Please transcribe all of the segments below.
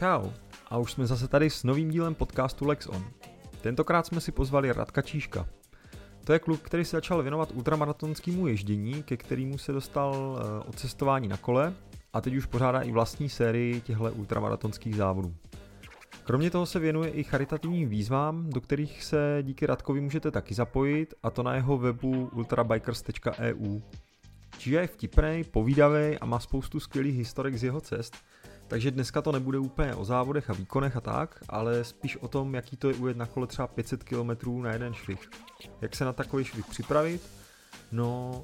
Čau, a už jsme zase tady s novým dílem podcastu Lex On. Tentokrát jsme si pozvali Radka Číška. To je kluk, který se začal věnovat ultramaratonskému ježdění, ke kterému se dostal eh, od cestování na kole a teď už pořádá i vlastní sérii těchto ultramaratonských závodů. Kromě toho se věnuje i charitativním výzvám, do kterých se díky Radkovi můžete taky zapojit, a to na jeho webu ultrabikers.eu. Čiže je vtipný, povídavý a má spoustu skvělých historek z jeho cest, takže dneska to nebude úplně o závodech a výkonech a tak, ale spíš o tom, jaký to je ujet na kole třeba 500 km na jeden švih. Jak se na takový švih připravit, no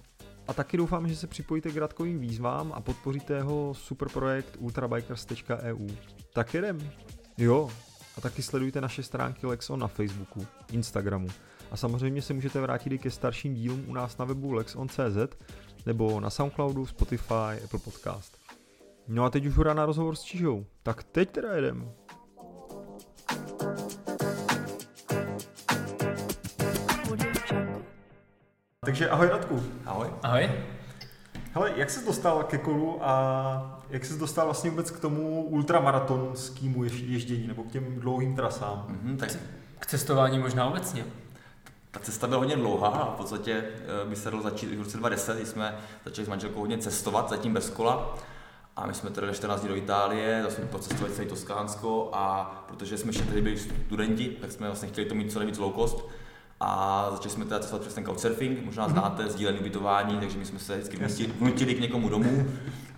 a taky doufám, že se připojíte k Radkovým výzvám a podpoříte jeho super projekt ultrabikers.eu. Tak jedem! Jo, a taky sledujte naše stránky Lexon na Facebooku, Instagramu. A samozřejmě se můžete vrátit i ke starším dílům u nás na webu lexon.cz nebo na Soundcloudu, Spotify, Apple Podcast. No a teď už hurá na rozhovor s Čižou. Tak teď teda jedem. Takže ahoj Radku. Ahoj. Ahoj. Hele, jak jsi dostal ke kolu a jak jsi dostal vlastně vůbec k tomu ultramaratonskému ježdění nebo k těm dlouhým trasám? Mm-hmm, tak K cestování možná obecně. ta cesta byla hodně dlouhá a v podstatě eh, by se dalo začít už v roce 2010, kdy jsme začali s manželkou hodně cestovat, zatím bez kola. A my jsme teda 14 dní do Itálie, zase jsme procestovali celé Toskánsko a protože jsme ještě tehdy byli studenti, tak jsme vlastně chtěli to mít co nejvíc low cost. A začali jsme teda cestovat přes ten couchsurfing, možná znáte, sdílené ubytování, takže my jsme se vždycky vnutili, vnutili k někomu domů.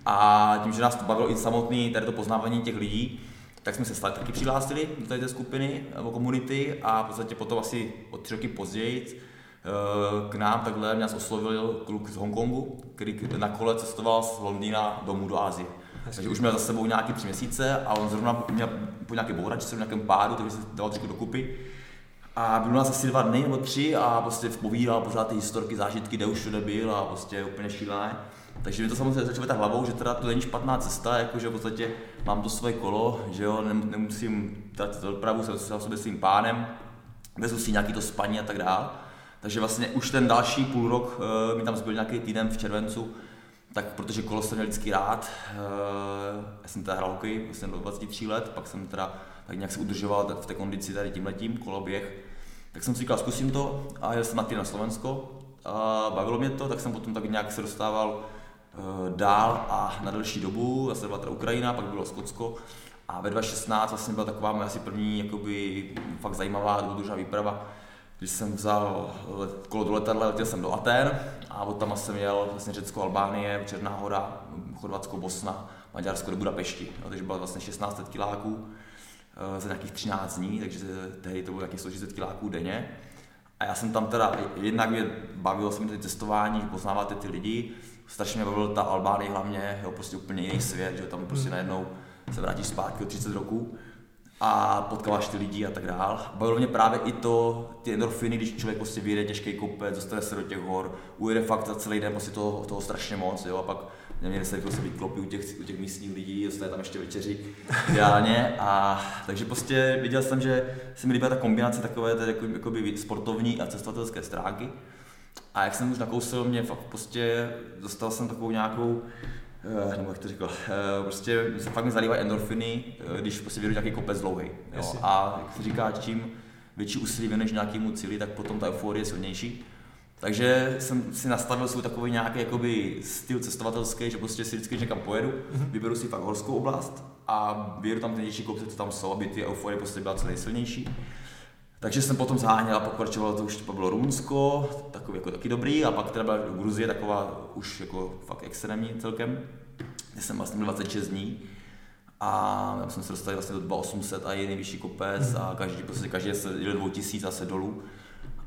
A tím, že nás to bavilo i samotný tady to poznávání těch lidí, tak jsme se stali taky přihlásili do té skupiny nebo komunity a v podstatě potom asi o tři roky později k nám takhle nás oslovil kluk z Hongkongu, který na kole cestoval z Londýna domů do Asie. Takže už měl za sebou nějaký tři měsíce a on zrovna měl po nějaké bouračce, v nějakém pádu, takže se dal trošku dokupy. A byl u nás asi dva dny nebo tři a prostě povídal pořád ty historky, zážitky, kde už všude byl a prostě úplně šílené. Takže mi to samozřejmě začalo tak hlavou, že teda to není špatná cesta, jakože v podstatě mám to svoje kolo, že jo, nem- nemusím dát dopravu se se sobě svým pánem, vezu si nějaký to spaní a tak dále. Takže vlastně už ten další půl rok, uh, mi tam zbyl nějaký týden v červencu, tak protože kolo jsem měl vždycky rád, uh, já jsem teda hrál hokej vlastně do 23 let, pak jsem teda tak nějak se udržoval v té kondici tady tímhletím, koloběh, tak jsem si říkal, zkusím to a jel jsem na týden na Slovensko a bavilo mě to, tak jsem potom tak nějak se dostával eh, dál a na delší dobu, zase byla teda Ukrajina, pak bylo Skotsko a ve 2016 vlastně byla taková moje asi první jakoby, fakt zajímavá dobrodružná výprava, když jsem vzal let, kolo do letadla, letěl jsem do Aten a od tam jsem jel vlastně Řecko, Albánie, Černá hora, Chorvatsko, Bosna, Maďarsko do Budapešti, no, takže bylo vlastně 16 let kiláků eh, za nějakých 13 dní, takže tehdy to bylo nějakých 130 kiláků denně. A já jsem tam teda, jednak mě bavilo se mi to cestování, poznáváte ty lidi, strašně mě bavilo ta Albánie hlavně, jo, prostě úplně jiný svět, že tam prostě najednou se vrátíš zpátky o 30 roků a potkáváš ty lidi a tak dál. Bavilo mě právě i to, ty endorfiny, když člověk prostě vyjede těžký kopec, dostane se do těch hor, ujede fakt za celý den prostě toho, toho strašně moc, jo, a pak neměli se jako se být klopy u těch, u těch místních lidí, dostane tam ještě večeři, ideálně. A takže prostě viděl jsem, že se mi líbila ta kombinace takové té jako, jakoby sportovní a cestovatelské stránky. A jak jsem už nakousil, mě fakt prostě dostal jsem takovou nějakou eh, nebo jak to říkal, eh, prostě se fakt mi zalívají endorfiny, eh, když prostě vědu nějaký kopec dlouhý. Jo. A jak se říká, čím větší úsilí věnuješ nějakému cíli, tak potom ta euforie je silnější. Takže jsem si nastavil svůj takový nějaký jakoby styl cestovatelský, že prostě si vždycky někam pojedu, vyberu si fakt horskou oblast a vyjedu tam ty největší kopce, co tam jsou, aby ty euforie prostě byla co nejsilnější. Takže jsem potom záněl a pokračoval, to už to bylo Rumunsko, takový jako taky dobrý, a pak teda byla Gruzie, taková už jako fakt extrémní celkem, kde jsem vlastně byl 26 dní. A tam jsem se dostal vlastně do 2800 a je nejvyšší kopec a každý, prostě každý se jel 2000 zase dolů.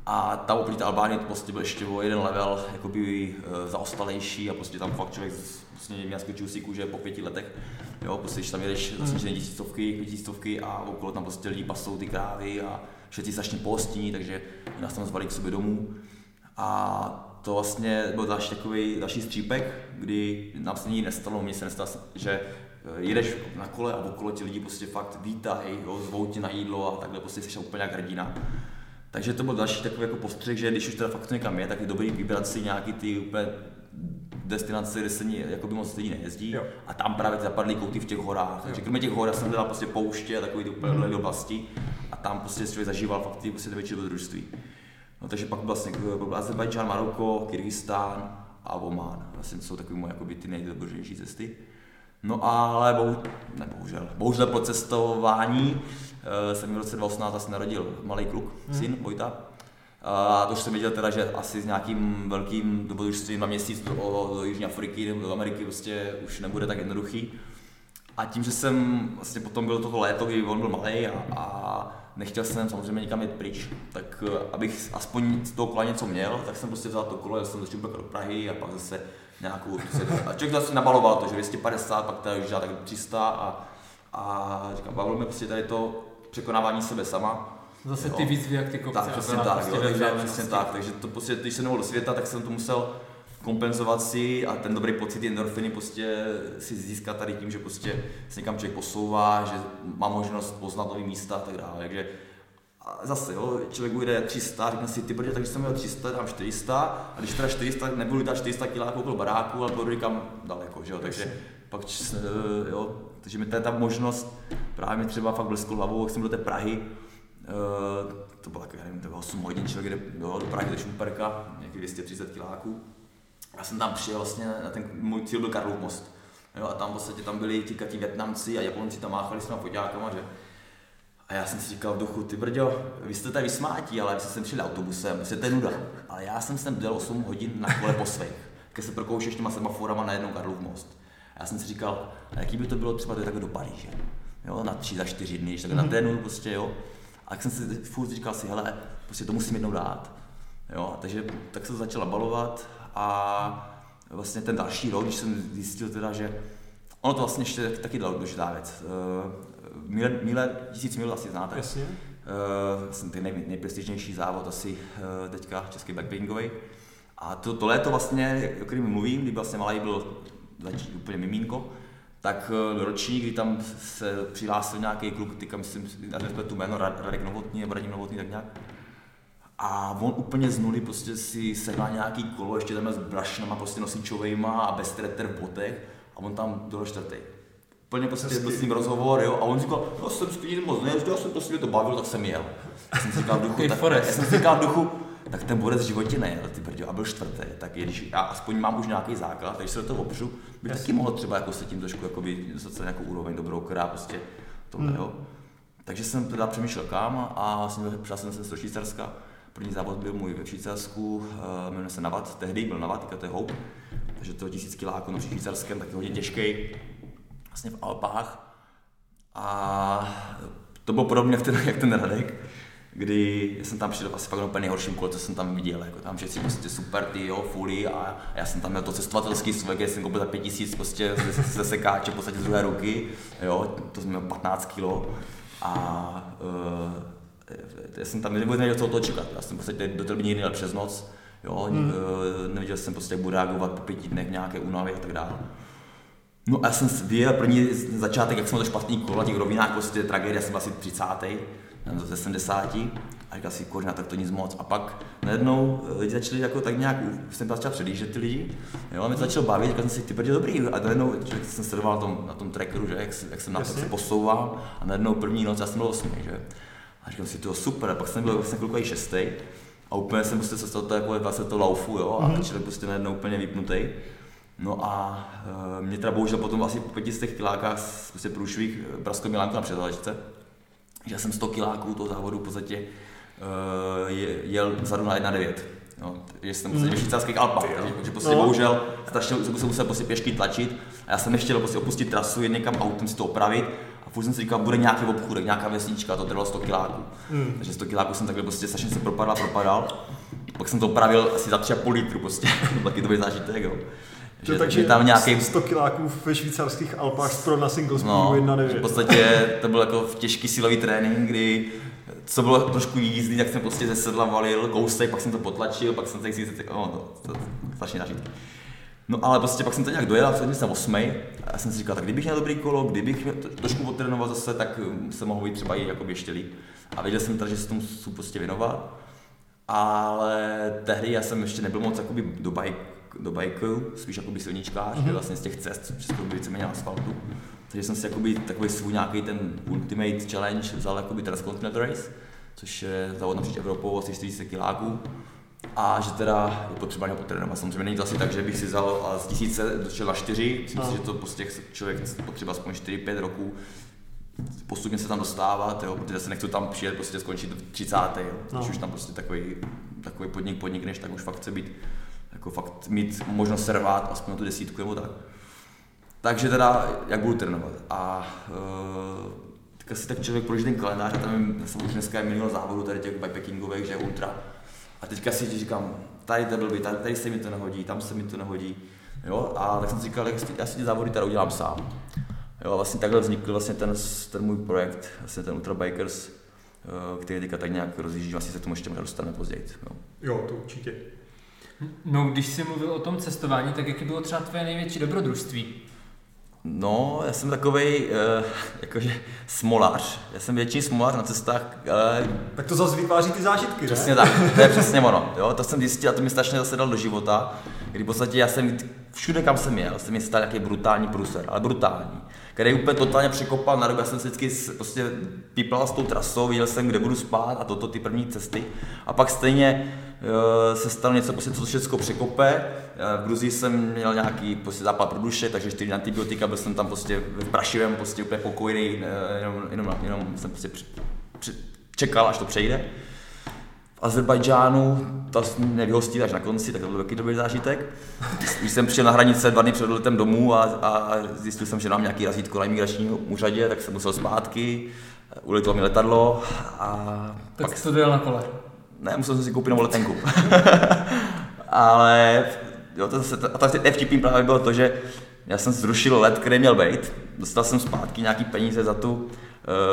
A tam oproti té Albánii to prostě byl ještě o jeden level jakoby e, zaostalejší a prostě tam fakt člověk prostě měl skočil si kůže po pěti letech. Jo, prostě když tam jedeš vlastně tisícovky, pětistovky a okolo tam prostě lidi pasou ty krávy a všichni strašně postní, takže nás tam zvali k sobě domů. A to vlastně byl další takový další střípek, kdy nám se nikdy nestalo, mně se nestalo, že eh, jedeš na kole a okolo ti lidi prostě fakt vítají, jo, zvou na jídlo a takhle prostě jsi úplně jak hrdina. Takže to byl další takový jako postřeh, že když už teda fakt někam je, tak je dobrý vybrat si nějaký ty úplně destinace, kde se ní, jakoby moc lidí nejezdí Jo. a tam právě ty zapadlý kouty v těch horách. Takže kromě těch hor jsem hledal prostě pouště a takový ty úplně mm. oblasti a tam prostě člověk zažíval fakt ty prostě největší dobrodružství. No takže pak vlastně byl Azerbajdžán, Maroko, Kyrgyzstán a Oman. Vlastně to jsou takové moje jakoby, ty nejdobrodružnější cesty. No ale bohu, ne, bohužel, bohužel po cestování uh, jsem v roce 2018 se narodil malý kluk, mm. syn Vojta. A to už jsem viděl teda, že asi s nějakým velkým dobrodružstvím na měsíc do, do Jižní Afriky nebo do Ameriky prostě už nebude tak jednoduchý. A tím, že jsem vlastně potom byl toto léto, kdy on byl malý a, a nechtěl jsem samozřejmě nikam jít pryč, tak eh, abych aspoň z toho kola něco měl, tak jsem prostě vzal to kolo, jel jsem začal do Prahy a pak zase nějakou, a člověk zase nabaloval to, že 250, pak teda už tak 300 a, a říkám, bavilo mě prostě tady to překonávání sebe sama. Zase Jo. ty výzvy, jak ty kopce. Tak, přesně tak, prostě jo, takže přesně tak, takže to prostě, když jsem do světa, tak jsem to musel kompenzovat si a ten dobrý pocit, endorfiny prostě si získat tady tím, že prostě se někam člověk posouvá, že má možnost poznat nový místa a tak dále, takže a zase, jo, člověk ujde 300, řekne si, ty brdě, takže jsem měl 300, dám 400, a když teda 400, nebudu dát 400 kiláků okolo baráku, ale budu někam daleko, že jo, takže pak, eh, jo, takže mi to je ta možnost, právě mi třeba fakt bleskl hlavou, jak jsem do té Prahy, to bylo tak, já nevím, to bylo 8 hodin, člověk jde do Prahy, do Šumperka, nějakých 230 kiláků. Já jsem tam přijel vlastně, na ten můj cíl byl Karlov most. Jo, a tam v podstatě tam byli ti ti Větnamci a Japonci tam máchali s těma foťákama, že a já jsem si říkal v duchu, ty brďo, vy jste tady vysmátí, ale vy jste sem přijeli autobusem, prostě to je nuda. Ale já jsem sem dělal 8 hodin na kole po svých, když se prokoušeš těma semaforama na jednou Karlov most. A já jsem si říkal, a jaký by to bylo třeba do takhle do Paříže, jo, na tři, za čtyři dny, tak na trénu prostě, jo. A tak jsem si furt říkal si, hele, prostě to musím jednou dát. Jo, takže tak se začala balovat a vlastně ten další rok, když jsem zjistil teda, že ono to vlastně ještě taky důležitá věc. Eh, Míle, míle, tisíc mil asi znáte. Jasně. Uh, jsem ten nej, nejprestižnější závod asi uh, teďka český backpackingový. A to, to léto vlastně, o kterém mluvím, kdy vlastně malý byl začít úplně mimínko, tak uh, ročník, kdy tam se přihlásil nějaký kluk, teďka myslím, já nevím, tu jméno, Ra- Radek Novotný nebo Radim Novotný, tak nějak. A on úplně z nuly prostě si sehnal nějaký kolo, ještě tam s brašnama, prostě nosičovejma a bez treter v botech a on tam do čtvrtý. Úplně prostě Hezky. byl s ním rozhovor, jo, a on říkal, já jsem stejně moc nejezdil, já jsem prostě to bavil, tak jsem jel. Já jsem si říkal v duchu, tak, já jsem si říkal v duchu, tak ten borec v životě nejel, ty brďo, a byl čtvrtý, tak je, když já aspoň mám už nějaký základ, takže se do toho opřu, bych taky mohl třeba jako se tím trošku jakoby, dostat se nějakou úroveň dobrou, která prostě tohle, Hmm. jo. Takže jsem teda přemýšlel kam a vlastně přišel jsem se do Švýcarska. První závod byl můj ve Švýcarsku, eh, jmenuje se Navat, tehdy byl Navat, teďka to je Hope, takže to je tisíc kiláků na švýcarském, taky hodně těžký, vlastně v Alpách. A to bylo podobně jak ten, jak ten Radek, kdy jsem tam přišel asi fakt na úplně nejhorším kole, co jsem tam viděl, jako tam všetci prostě super ty jo, fuly a, já jsem tam měl to cestovatelský svek, jsem koupil za 5000 prostě ze, ze sekáče, v podstatě z druhé ruky, jo, to jsem měl 15 kilo a uh, já jsem tam vůbec nevěděl, co toho čekat, já jsem podstatě do té nikdy přes noc, jo, Hmm. mm. nevěděl jsem prostě, jak budu reagovat po pěti dnech nějaké únavy a tak dále. No a já jsem vyjel první začátek, jak jsem to špatný kolo, na těch rovinách prostě tragédie, já jsem byl asi 30. nevím, ze 70. A říkal si, kořena, tak to nic moc. A pak najednou eh, lidi začali jako tak nějak, jsem začal předjíždět ty lidi, jo, a mě to začalo bavit, říkal jsem si, ty brdě dobrý, a najednou člověk jsem sledoval na tom, na tom trackeru, že, jak, jak jsem na to se posouvám, a najednou první noc, já jsem byl osmý, že. A říkal si, to super, a pak jsem byl vlastně klukový šestý, a úplně jsem prostě se z toho jako vlastně to laufu, jo, a Mhm. člověk prostě najednou úplně vypnutý. No a e, mě teda bohužel potom asi po pěti z těch kilákách z prostě průšvih Prasko Milánko na předhalečce, že jsem 100 kiláků toho závodu v podstatě je, jel vzadu na 1,9. No, že jsem prostě ve švýcarských Alpách, takže, takže prostě No. bohužel strašně jsem se musel prostě pěšky tlačit a já jsem nechtěl prostě opustit trasu, jet někam autem si to opravit a furt jsem si říkal, bude nějaký obchůdek, nějaká vesnička, to trvalo 100 kiláků. Hmm. Takže 100 kiláků jsem takhle prostě strašně se propadal, propadal. Pak jsem to opravil asi za 3,5 litru prostě, to byl taky zážitek, jo. To Že, takže že tam nějaký 100 kiláků ve švýcarských Alpách pro na single No, 1 že v podstatě to byl jako těžký silový trénink, kdy co bylo trošku jízdný, tak jsem prostě ze sedla valil kousek, pak jsem to potlačil, pak jsem se si tak, no, to, to, to strašně nažitý. No ale prostě pak jsem to nějak dojel, a jsem osmý a já jsem si říkal, tak kdybych měl dobrý kolo, kdybych trošku potrénoval zase, tak um, se mohl být třeba i jako ještě líp. A věděl jsem teda, že se tomu chci prostě věnovat. Ale tehdy já jsem ještě nebyl moc jakoby do bike, do bajku, spíš jakoby silničkář, mm-hmm. vlastně z těch cest, všechno by víceméně asfaltu. Takže jsem si jakoby takový svůj nějaký ten ultimate challenge vzal jakoby Transcontinental Race, což je závod napříč Evropou asi 40 kiláků. A že teda je potřeba něho potrénovat. Samozřejmě není to asi tak, že bych si vzal a z tisíce došel na čtyři. Myslím no. si, že to prostě člověk potřeba aspoň 4-5 roků postupně se tam dostávat, jo, protože se nechci tam přijet, prostě skončit v 30. Jo. No. Když už tam prostě takový, takový podnik podnikneš, tak už fakt chce být, jako fakt mít možnost servát aspoň na tu desítku nebo tak. Takže teda, jak budu trénovat. A uh, teďka si tak člověk prožije ten kalendář a tam jsem už dneska je milion závodů tady těch bikepackingových, že je ultra. A teďka si říkám, tady to blbý, tady, tady se mi to nehodí, tam se mi to nehodí. Jo, a tak jsem si říkal, já si ty závody tady udělám sám. Jo, a vlastně takhle vznikl vlastně ten, ten můj projekt, vlastně ten Ultra Bikers, eh, který teďka tak nějak rozjíždí, vlastně se k tomu ještě dostaneme později. Jo. jo, to určitě. No, když jsi mluvil o tom cestování, tak jaký bylo třeba tvoje největší dobrodružství? No, já jsem takový uh, jakože smolář. Já jsem větší smolář na cestách. Uh, tak to zase vytváří ty zážitky, Přesně ne? tak, to je přesně ono. Jo? To jsem zjistil a to mi strašně zase dal do života, kdy v podstatě já jsem všude, kam jsem jel, jsem mi stal nějaký brutální pruser, ale brutální který úplně totálně překopal na dobu. Já jsem se vždycky prostě píplal s tou trasou, viděl jsem, kde budu spát a toto ty první cesty. A pak stejně uh, se stalo něco, prostě, co všechno překope. Uh, v Gruzii jsem měl nějaký prostě, západ pro duše, takže čtyři antibiotika, byl jsem tam prostě v prašivém, prostě úplně pokojný, uh, jenom, jenom, jenom jsem prostě při, při, čekal, až to přejde. Azerbajdžánu, to nevyhostí až na konci, tak to byl taky dobrý zážitek. Když jsem přišel na hranice dva dny před letem domů a, a zjistil jsem, že mám nějaký razítko na imigračním úřadě, tak jsem musel zpátky, uletilo mi letadlo a... Tak pak... jsi to dojel na kole? Ne, musel jsem si koupit novou letenku. Ale jo, to zase, a tak vtipný právě bylo to, že já jsem zrušil let, který měl být, dostal jsem zpátky nějaký peníze za tu uh,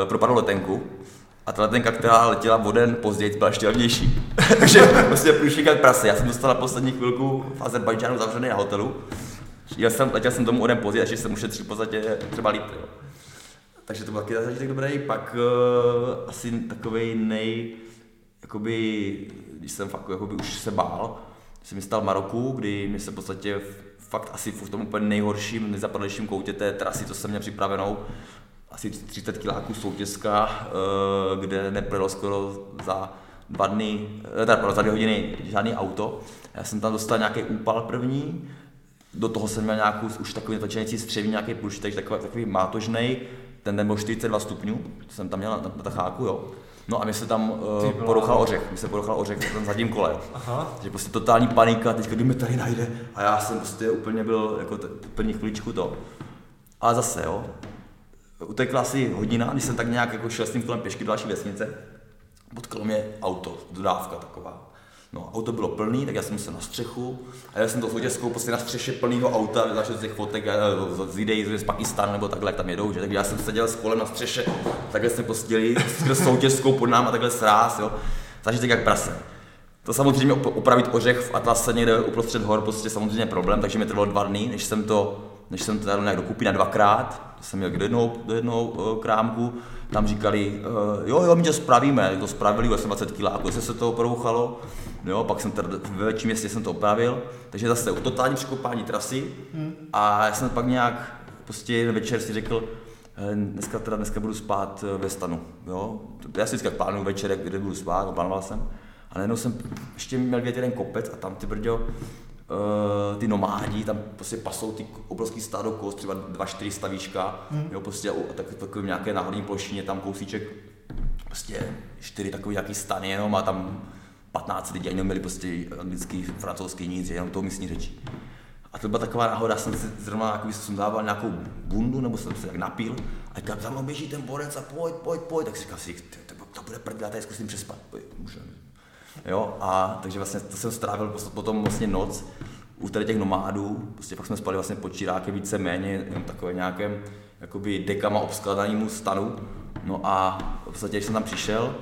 propadlou letenku a ta letenka, která letěla o den později, byla ještě levnější. Takže prostě průšvih jak prase. Já jsem dostal na poslední chvilku v Azerbajdžánu zavřený na hotelu. Jel jsem, letěl jsem domů o den později, takže jsem ušetřil v podstatě třeba líp. Jo. Takže to byl taky zažitek dobrý. Pak uh, asi takový nej, jakoby, když jsem fakt jakoby už se bál, jsem mi stal v Maroku, kdy mi se v podstatě fakt asi v tom úplně nejhorším, nejzapadlejším koutě té trasy, co jsem měl připravenou, asi 30 kiláků soutězka, eh, kde neprojelo skoro za dva dny, eh, teda za dvě hodiny žádný auto. Já jsem tam dostal nějaký úpal první, do toho jsem měl nějakou už takový natočenící střevní, nějaký průštek, takový, takový mátožnej, ten den byl 42 stupňů, to jsem tam měl na, na, na tacháku, jo. No a mi se tam uh, poruchal ořech, mi se poruchal ořech na zadním kole. Aha. že prostě totální panika, teďka kdy mi tady najde a já jsem prostě úplně byl jako t- plný chvíličku to. Ale zase jo, utekla asi hodina, když jsem tak nějak jako šel s tím kolem pěšky do další vesnice, potkalo mě auto, dodávka taková. No, auto bylo plný, tak já jsem se na střechu a já jsem to fotěskou prostě na střeše plného auta, zašel z těch fotek z videí z Pakistánu nebo takhle, jak tam jedou, že? takže já jsem seděl s kolem na střeše, takhle jsme postili skrz soutěžskou pod náma takhle sráz, jo. Zažitek jak prase. To samozřejmě opravit ořech v Atlase někde uprostřed hor, prostě samozřejmě problém, takže mi trvalo dva dny, než jsem to, než jsem to dal nějak dokupit na dvakrát, jsem měl do jednoho, do jednoho uh, krámku, tam říkali, uh, jo, jo, my to spravíme, to spravili, já jsem 20 kg, se to porouchalo, jo, pak jsem tady ve větším městě jsem to opravil, takže zase totální překopání trasy. Hmm. a já jsem pak nějak, prostě jeden večer si řekl, eh, dneska teda dneska budu spát ve stanu, jo, já si vždycky plánuju večer, kde budu spát, plánoval jsem, a najednou jsem ještě měl vidět jeden kopec a tam ty brďo, uh, ty nomádi, tam prostě pasou ty obrovský stádo kost, třeba dva, čtyři stavíčka, hmm. jo, prostě a tak, takovým nějaké náhodní plošině, tam kousíček, prostě čtyři takový nějaký stany jenom a tam 15 lidí, jenom měli prostě anglický, francouzský nic, jenom to místní řeči. A to byla taková náhoda, jsem si zrovna jako jsem dával nějakou bundu, nebo jsem se tak napil, a říkám, za mnou běží ten borec a pojď, pojď, pojď, tak si říkám si, to, to bude prdel, já tady zkusím přespat. Můžeme. Jo, a takže vlastně to jsem strávil potom vlastně noc u tady těch nomádů, prostě fakt jsme spali vlastně pod čiráky více-méně, jenom takové nějakém jakoby dekama obskladanému stanu. No a v podstatě, když jsem tam přišel,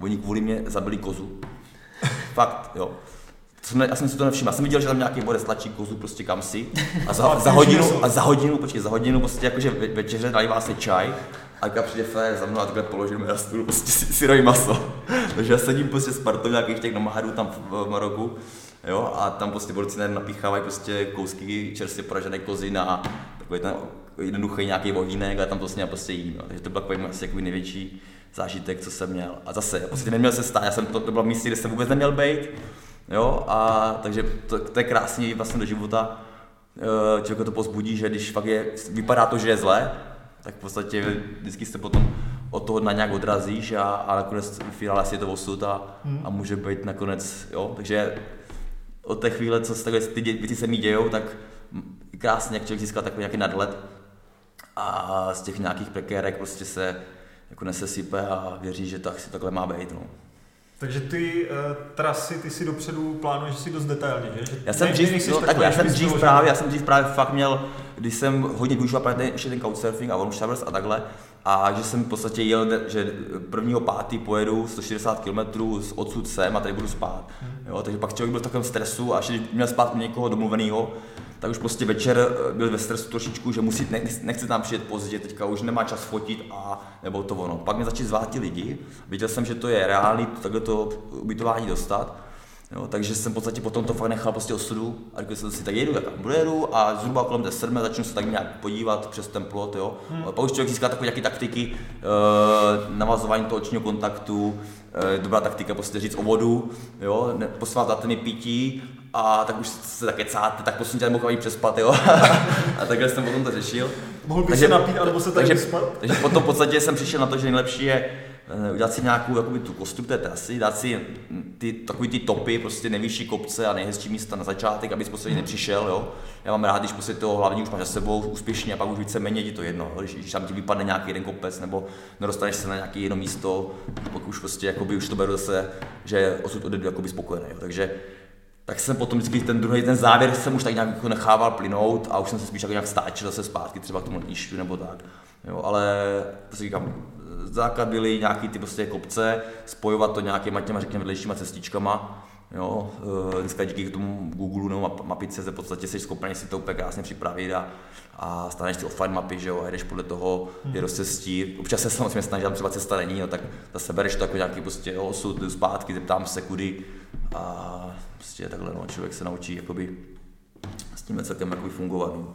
oni kvůli mě zabili kozu. Fakt, jo. Jsem, já jsem si to nevšiml, já jsem viděl, že tam nějaký borec tlačí kozu prostě kam si a za, za hodinu, a za hodinu, počkej, za hodinu prostě jakože večeře dali vás čaj A jak přijde fér za mnou a takhle položím na stůl prostě syrový maso. Takže já sedím prostě s partou nějakých těch nomádů tam v, Maroku. Jo, a tam prostě borci napíchávají prostě kousky čerstvě poražené kozy na takový ten jednoduchý nějaký vohýnek a tam to s prostě jím. Jo. Takže to byl takový asi jako největší zážitek, co jsem měl. A zase, prostě neměl se stát, já jsem to, to bylo místě, kde jsem vůbec neměl být. Jo, a takže to, to je krásný vlastně do života. Eh, člověk to pozbudí, že když fakt je, vypadá to, že je zle, tak v podstatě vždycky se potom od toho na nějak odrazíš a, a nakonec v finále je to osud a, hmm. a může být nakonec, jo, takže od té chvíle, co se takhle ty věci se mi dějou, tak krásně, jak člověk získá takový nějaký nadhled a z těch nějakých prekérek prostě se jako nesesype a věří, že tak si takhle má být. No. Takže ty uh, trasy, ty si dopředu plánuješ si dost detailně, že? já jsem dřív, no, takhle, já jsem dřív právě, já jsem dřív právě fakt měl, když jsem hodně využíval právě ten, ještě ten couchsurfing a Warm Showers a takhle, a že jsem v podstatě jel, že prvního pátý pojedu 160 km odsud sem a tady budu spát. Hmm. Jo, takže pak člověk byl v takovém stresu a až měl spát u někoho domluveného, tak už prostě večer eh, byl ve stresu trošičku, že musí, nechce tam přijet pozdě, teďka už nemá čas fotit a nebo to ono. Pak mě začali zvát ti lidi, viděl jsem, že to je reálný takhle to ubytování dostat, Jo, takže jsem v podstatě potom to fakt nechal prostě osudu a řekl jsem si, tak jedu, tak jedu a zhruba kolem té sedmi začnu se tak nějak podívat přes ten plot, jo. Hmm. Pak už člověk získá takové nějaké taktiky, e, navazování toho očního kontaktu, e, dobrá taktika prostě říct o vodu, jo, za ten pití a tak už se také cáte, tak prosím tě nemohu přespat, jo. a takhle jsem potom to řešil. Mohl bych se napít, nebo se tady takže, vyspat? takže potom v podstatě jsem přišel na to, že nejlepší je udělat si nějakou jakoby, tu kostup té trasy, dát si ty, takový ty topy, prostě nejvyšší kopce a nejhezčí místa na začátek, aby prostě nepřišel, jo. Já mám rád, když prostě toho hlavní už máš za sebou úspěšně a pak už víceméně ti to jedno, když, když tam ti vypadne nějaký jeden kopec nebo nedostaneš se na nějaké jedno místo, pak už prostě jakoby, už to beru zase, že osud odejdu jakoby spokojený, jo. Takže tak jsem potom vždycky ten druhý, ten závěr jsem už tak nějak jako nechával plynout a už jsem se spíš jako nějak stáčil zase zpátky třeba k tomu nebo tak. Jo, ale to si říkám, základ byly nějaký ty prostě kopce, spojovat to nějakýma těma, řekněme, vedlejšíma cestičkama. Jo, eh, dneska díky tomu Google nebo mapice v podstatě jsi schopen si to úplně krásně připravit a, a staneš si offline mapy, že jo, a jdeš podle toho, je cestí. Občas se samozřejmě snažím, tam třeba cesta není, no, tak zase bereš to jako nějaký prostě jo, osud, zpátky, zeptám se kudy a prostě takhle no, člověk se naučí jakoby s tím celkem jakoby fungovat. No.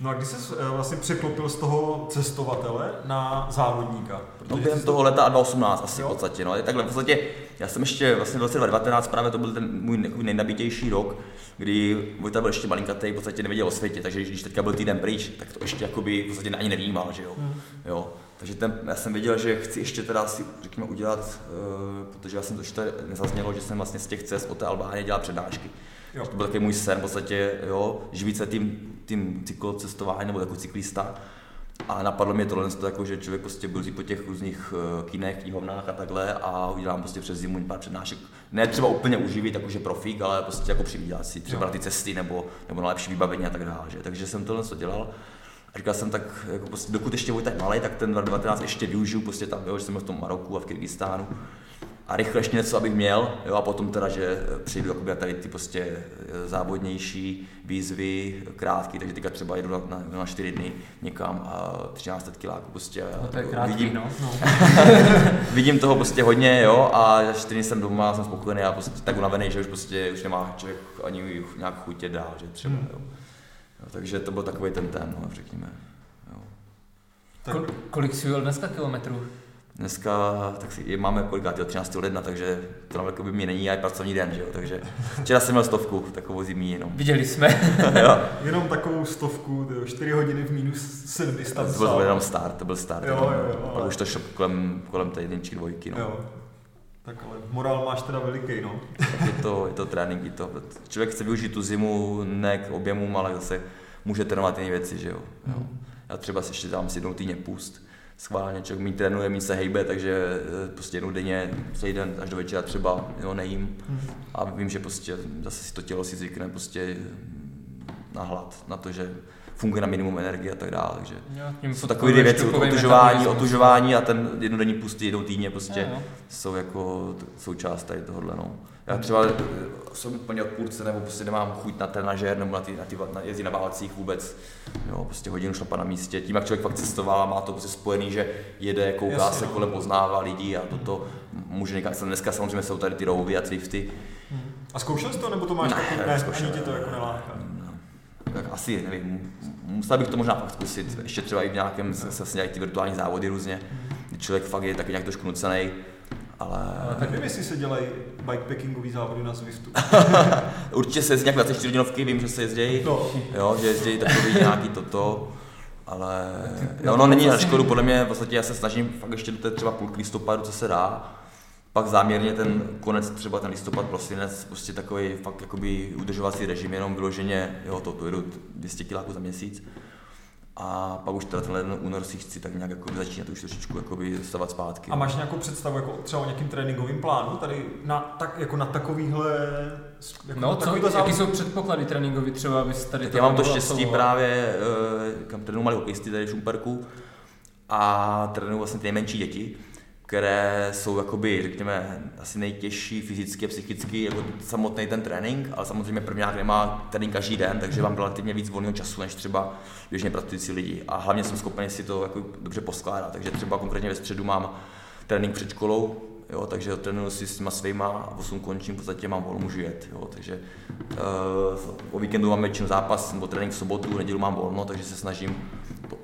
No a když jsi eh, vlastně překlopil z toho cestovatele na závodníka? No během toho leta 2018 asi jo. v podstatě. No. Takhle v podstatě, já jsem ještě vlastně v roce 2019 právě to byl ten můj nejnabitější rok, kdy Vojta byl ještě malinkatý, v podstatě nevěděl o světě, takže když teďka byl týden pryč, tak to ještě jakoby v podstatě ani nevnímal, že jo. Hmm. jo. Takže ten, já jsem věděl, že chci ještě teda si, řekněme, udělat, uh, protože já jsem to ještě nezaznělo, že jsem vlastně z těch cest od té Albánie dělal přednášky. Jo. To byl takový můj sen, v podstatě, jo, živit se tím, tím cyklocestování nebo jako cyklista. A napadlo mě tohle, jako, že člověk prostě byl po těch různých uh, kinech, knihovnách a takhle a udělám prostě přes zimu pár přednášek. Ne třeba úplně uživit, jakože profík, ale prostě jako přivídat si třeba na ty cesty nebo, nebo na lepší vybavení a tak dále. Že? Takže jsem tohle co dělal. A říkal jsem tak, jako prostě, dokud ještě Vojta malý, tak ten 2019 ještě využiju, prostě tam, jo, že jsem byl v tom Maroku a v Kyrgyzstánu a rychle ještě něco, abych měl, jo, a potom teda, že přijdu jakoby tady ty prostě eh, závodnější výzvy, krátké, takže teďka třeba jedu na, na, na 4 dny někam a 13 kiláků prostě. No to je krátký, vidím, no. no. vidím toho prostě hodně, jo, a za 4 dny jsem doma, jsem spokojený a prostě tak unavený, že už prostě už nemá člověk ani nějak chutě dál, že třeba, hmm. jo. jo. Takže to byl takový ten ten, no, řekněme. Jo. Kol- kolik jsi dneska kilometrů? Dneska tak si, máme kolikát, 13. ledna, takže to nám by mi není aj pracovní den, že jo? takže včera jsem měl stovku, takovou zimní jenom. Viděli jsme. jo. Jenom takovou stovku, tyjo, 4 hodiny v minus 7 tam To byl jenom start, to byl start. Jo, jo, jo, Pak ale... už to šlo kolem, kolem té jedničky, dvojky. No. Jo. Tak ale morál máš teda veliký, no. tak je to, je to trénink, je to. Člověk chce využít tu zimu ne k objemům, ale zase může trénovat jiné věci, že jo. jo. Mm. Já třeba si ještě dám si jednou týdně pust schválně, člověk mi trénuje, mi se hejbe, takže eh, prostě jednou denně, celý den až do večera třeba jo, nejím hmm. a vím, že prostě zase si to tělo si zvykne prostě na hlad, na to, že funguje na minimum energie a tak dále. Takže Jo, jsou takové podporuješ věci, otužování, otužování a ten jednodenní pustý jednou týdně prostě Jo, jo. jsou jako součást tady tohohle. No. Já třeba eh, jsem úplně odpůrce, nebo prostě nemám chuť na trenažér, nebo na, ty, na, ty, na jezdí na válcích vůbec. Jo, prostě hodinu šlapa na místě. Tím, jak člověk fakt cestoval a má to prostě spojený, že jede, kouká Jasně, se no. kolem, poznává lidi a toto může někam. Dneska samozřejmě jsou tady ty rovy a drifty. A zkoušel jsi to, nebo to máš Ne, taky? Ne, nezkoušel, ani tě to jako neláká. No, tak asi, nevím, musel bych to možná fakt zkusit, ještě třeba i v nějakém, se, se dělají ty virtuální závody různě, kdy člověk fakt je taky nějak trošku nucený, ale Tak nevím, jestli se dělají bikepackingový závody na Zwiftu. určitě se jezdí nějak 24 hodinovky, vím, že se jezdí, No, jo, že jezdí takový nějaký toto, ale jo, no není na vlastně- škodu, podle mě v podstatě já se snažím fakt ještě do té třeba půlky listopadu, co se dá, pak záměrně ten konec, třeba ten listopad, prosinec, prostě takový fakt jakoby udržovací režim, jenom vyloženě, jo, to pojedu 200 kiláků za měsíc. A pak už teda ten leden, únor si chci tak nějak jakoby začínat už trošičku jakoby stavat zpátky. a máš nějakou představu jako třeba o nějakým tréninkovým plánu tady na, tak, jako na takovýhle jako No, na co, takovýhle jaký závod? jsou předpoklady tréninkový třeba, abys tady Tak já mám to štěstí absolvovat? právě, eh, kam trénuju malý hokejisty tady v Šumperku a trénuju vlastně ty nejmenší děti, které jsou jakoby, řekněme, asi nejtěžší fyzicky a psychicky, jako samotný ten trénink, ale samozřejmě prvňák nemá trénink každý den, takže mám relativně víc volného času, než třeba běžně pracující lidi. A hlavně jsem schopen si to jako dobře poskládat, takže třeba konkrétně ve středu mám trénink před školou, jo, takže trénuju si s těma svýma a v 8 končím, v podstatě mám volno, můžu jet, jo, takže uh, o víkendu mám většinou zápas nebo trénink v sobotu, nedělu mám volno, takže se snažím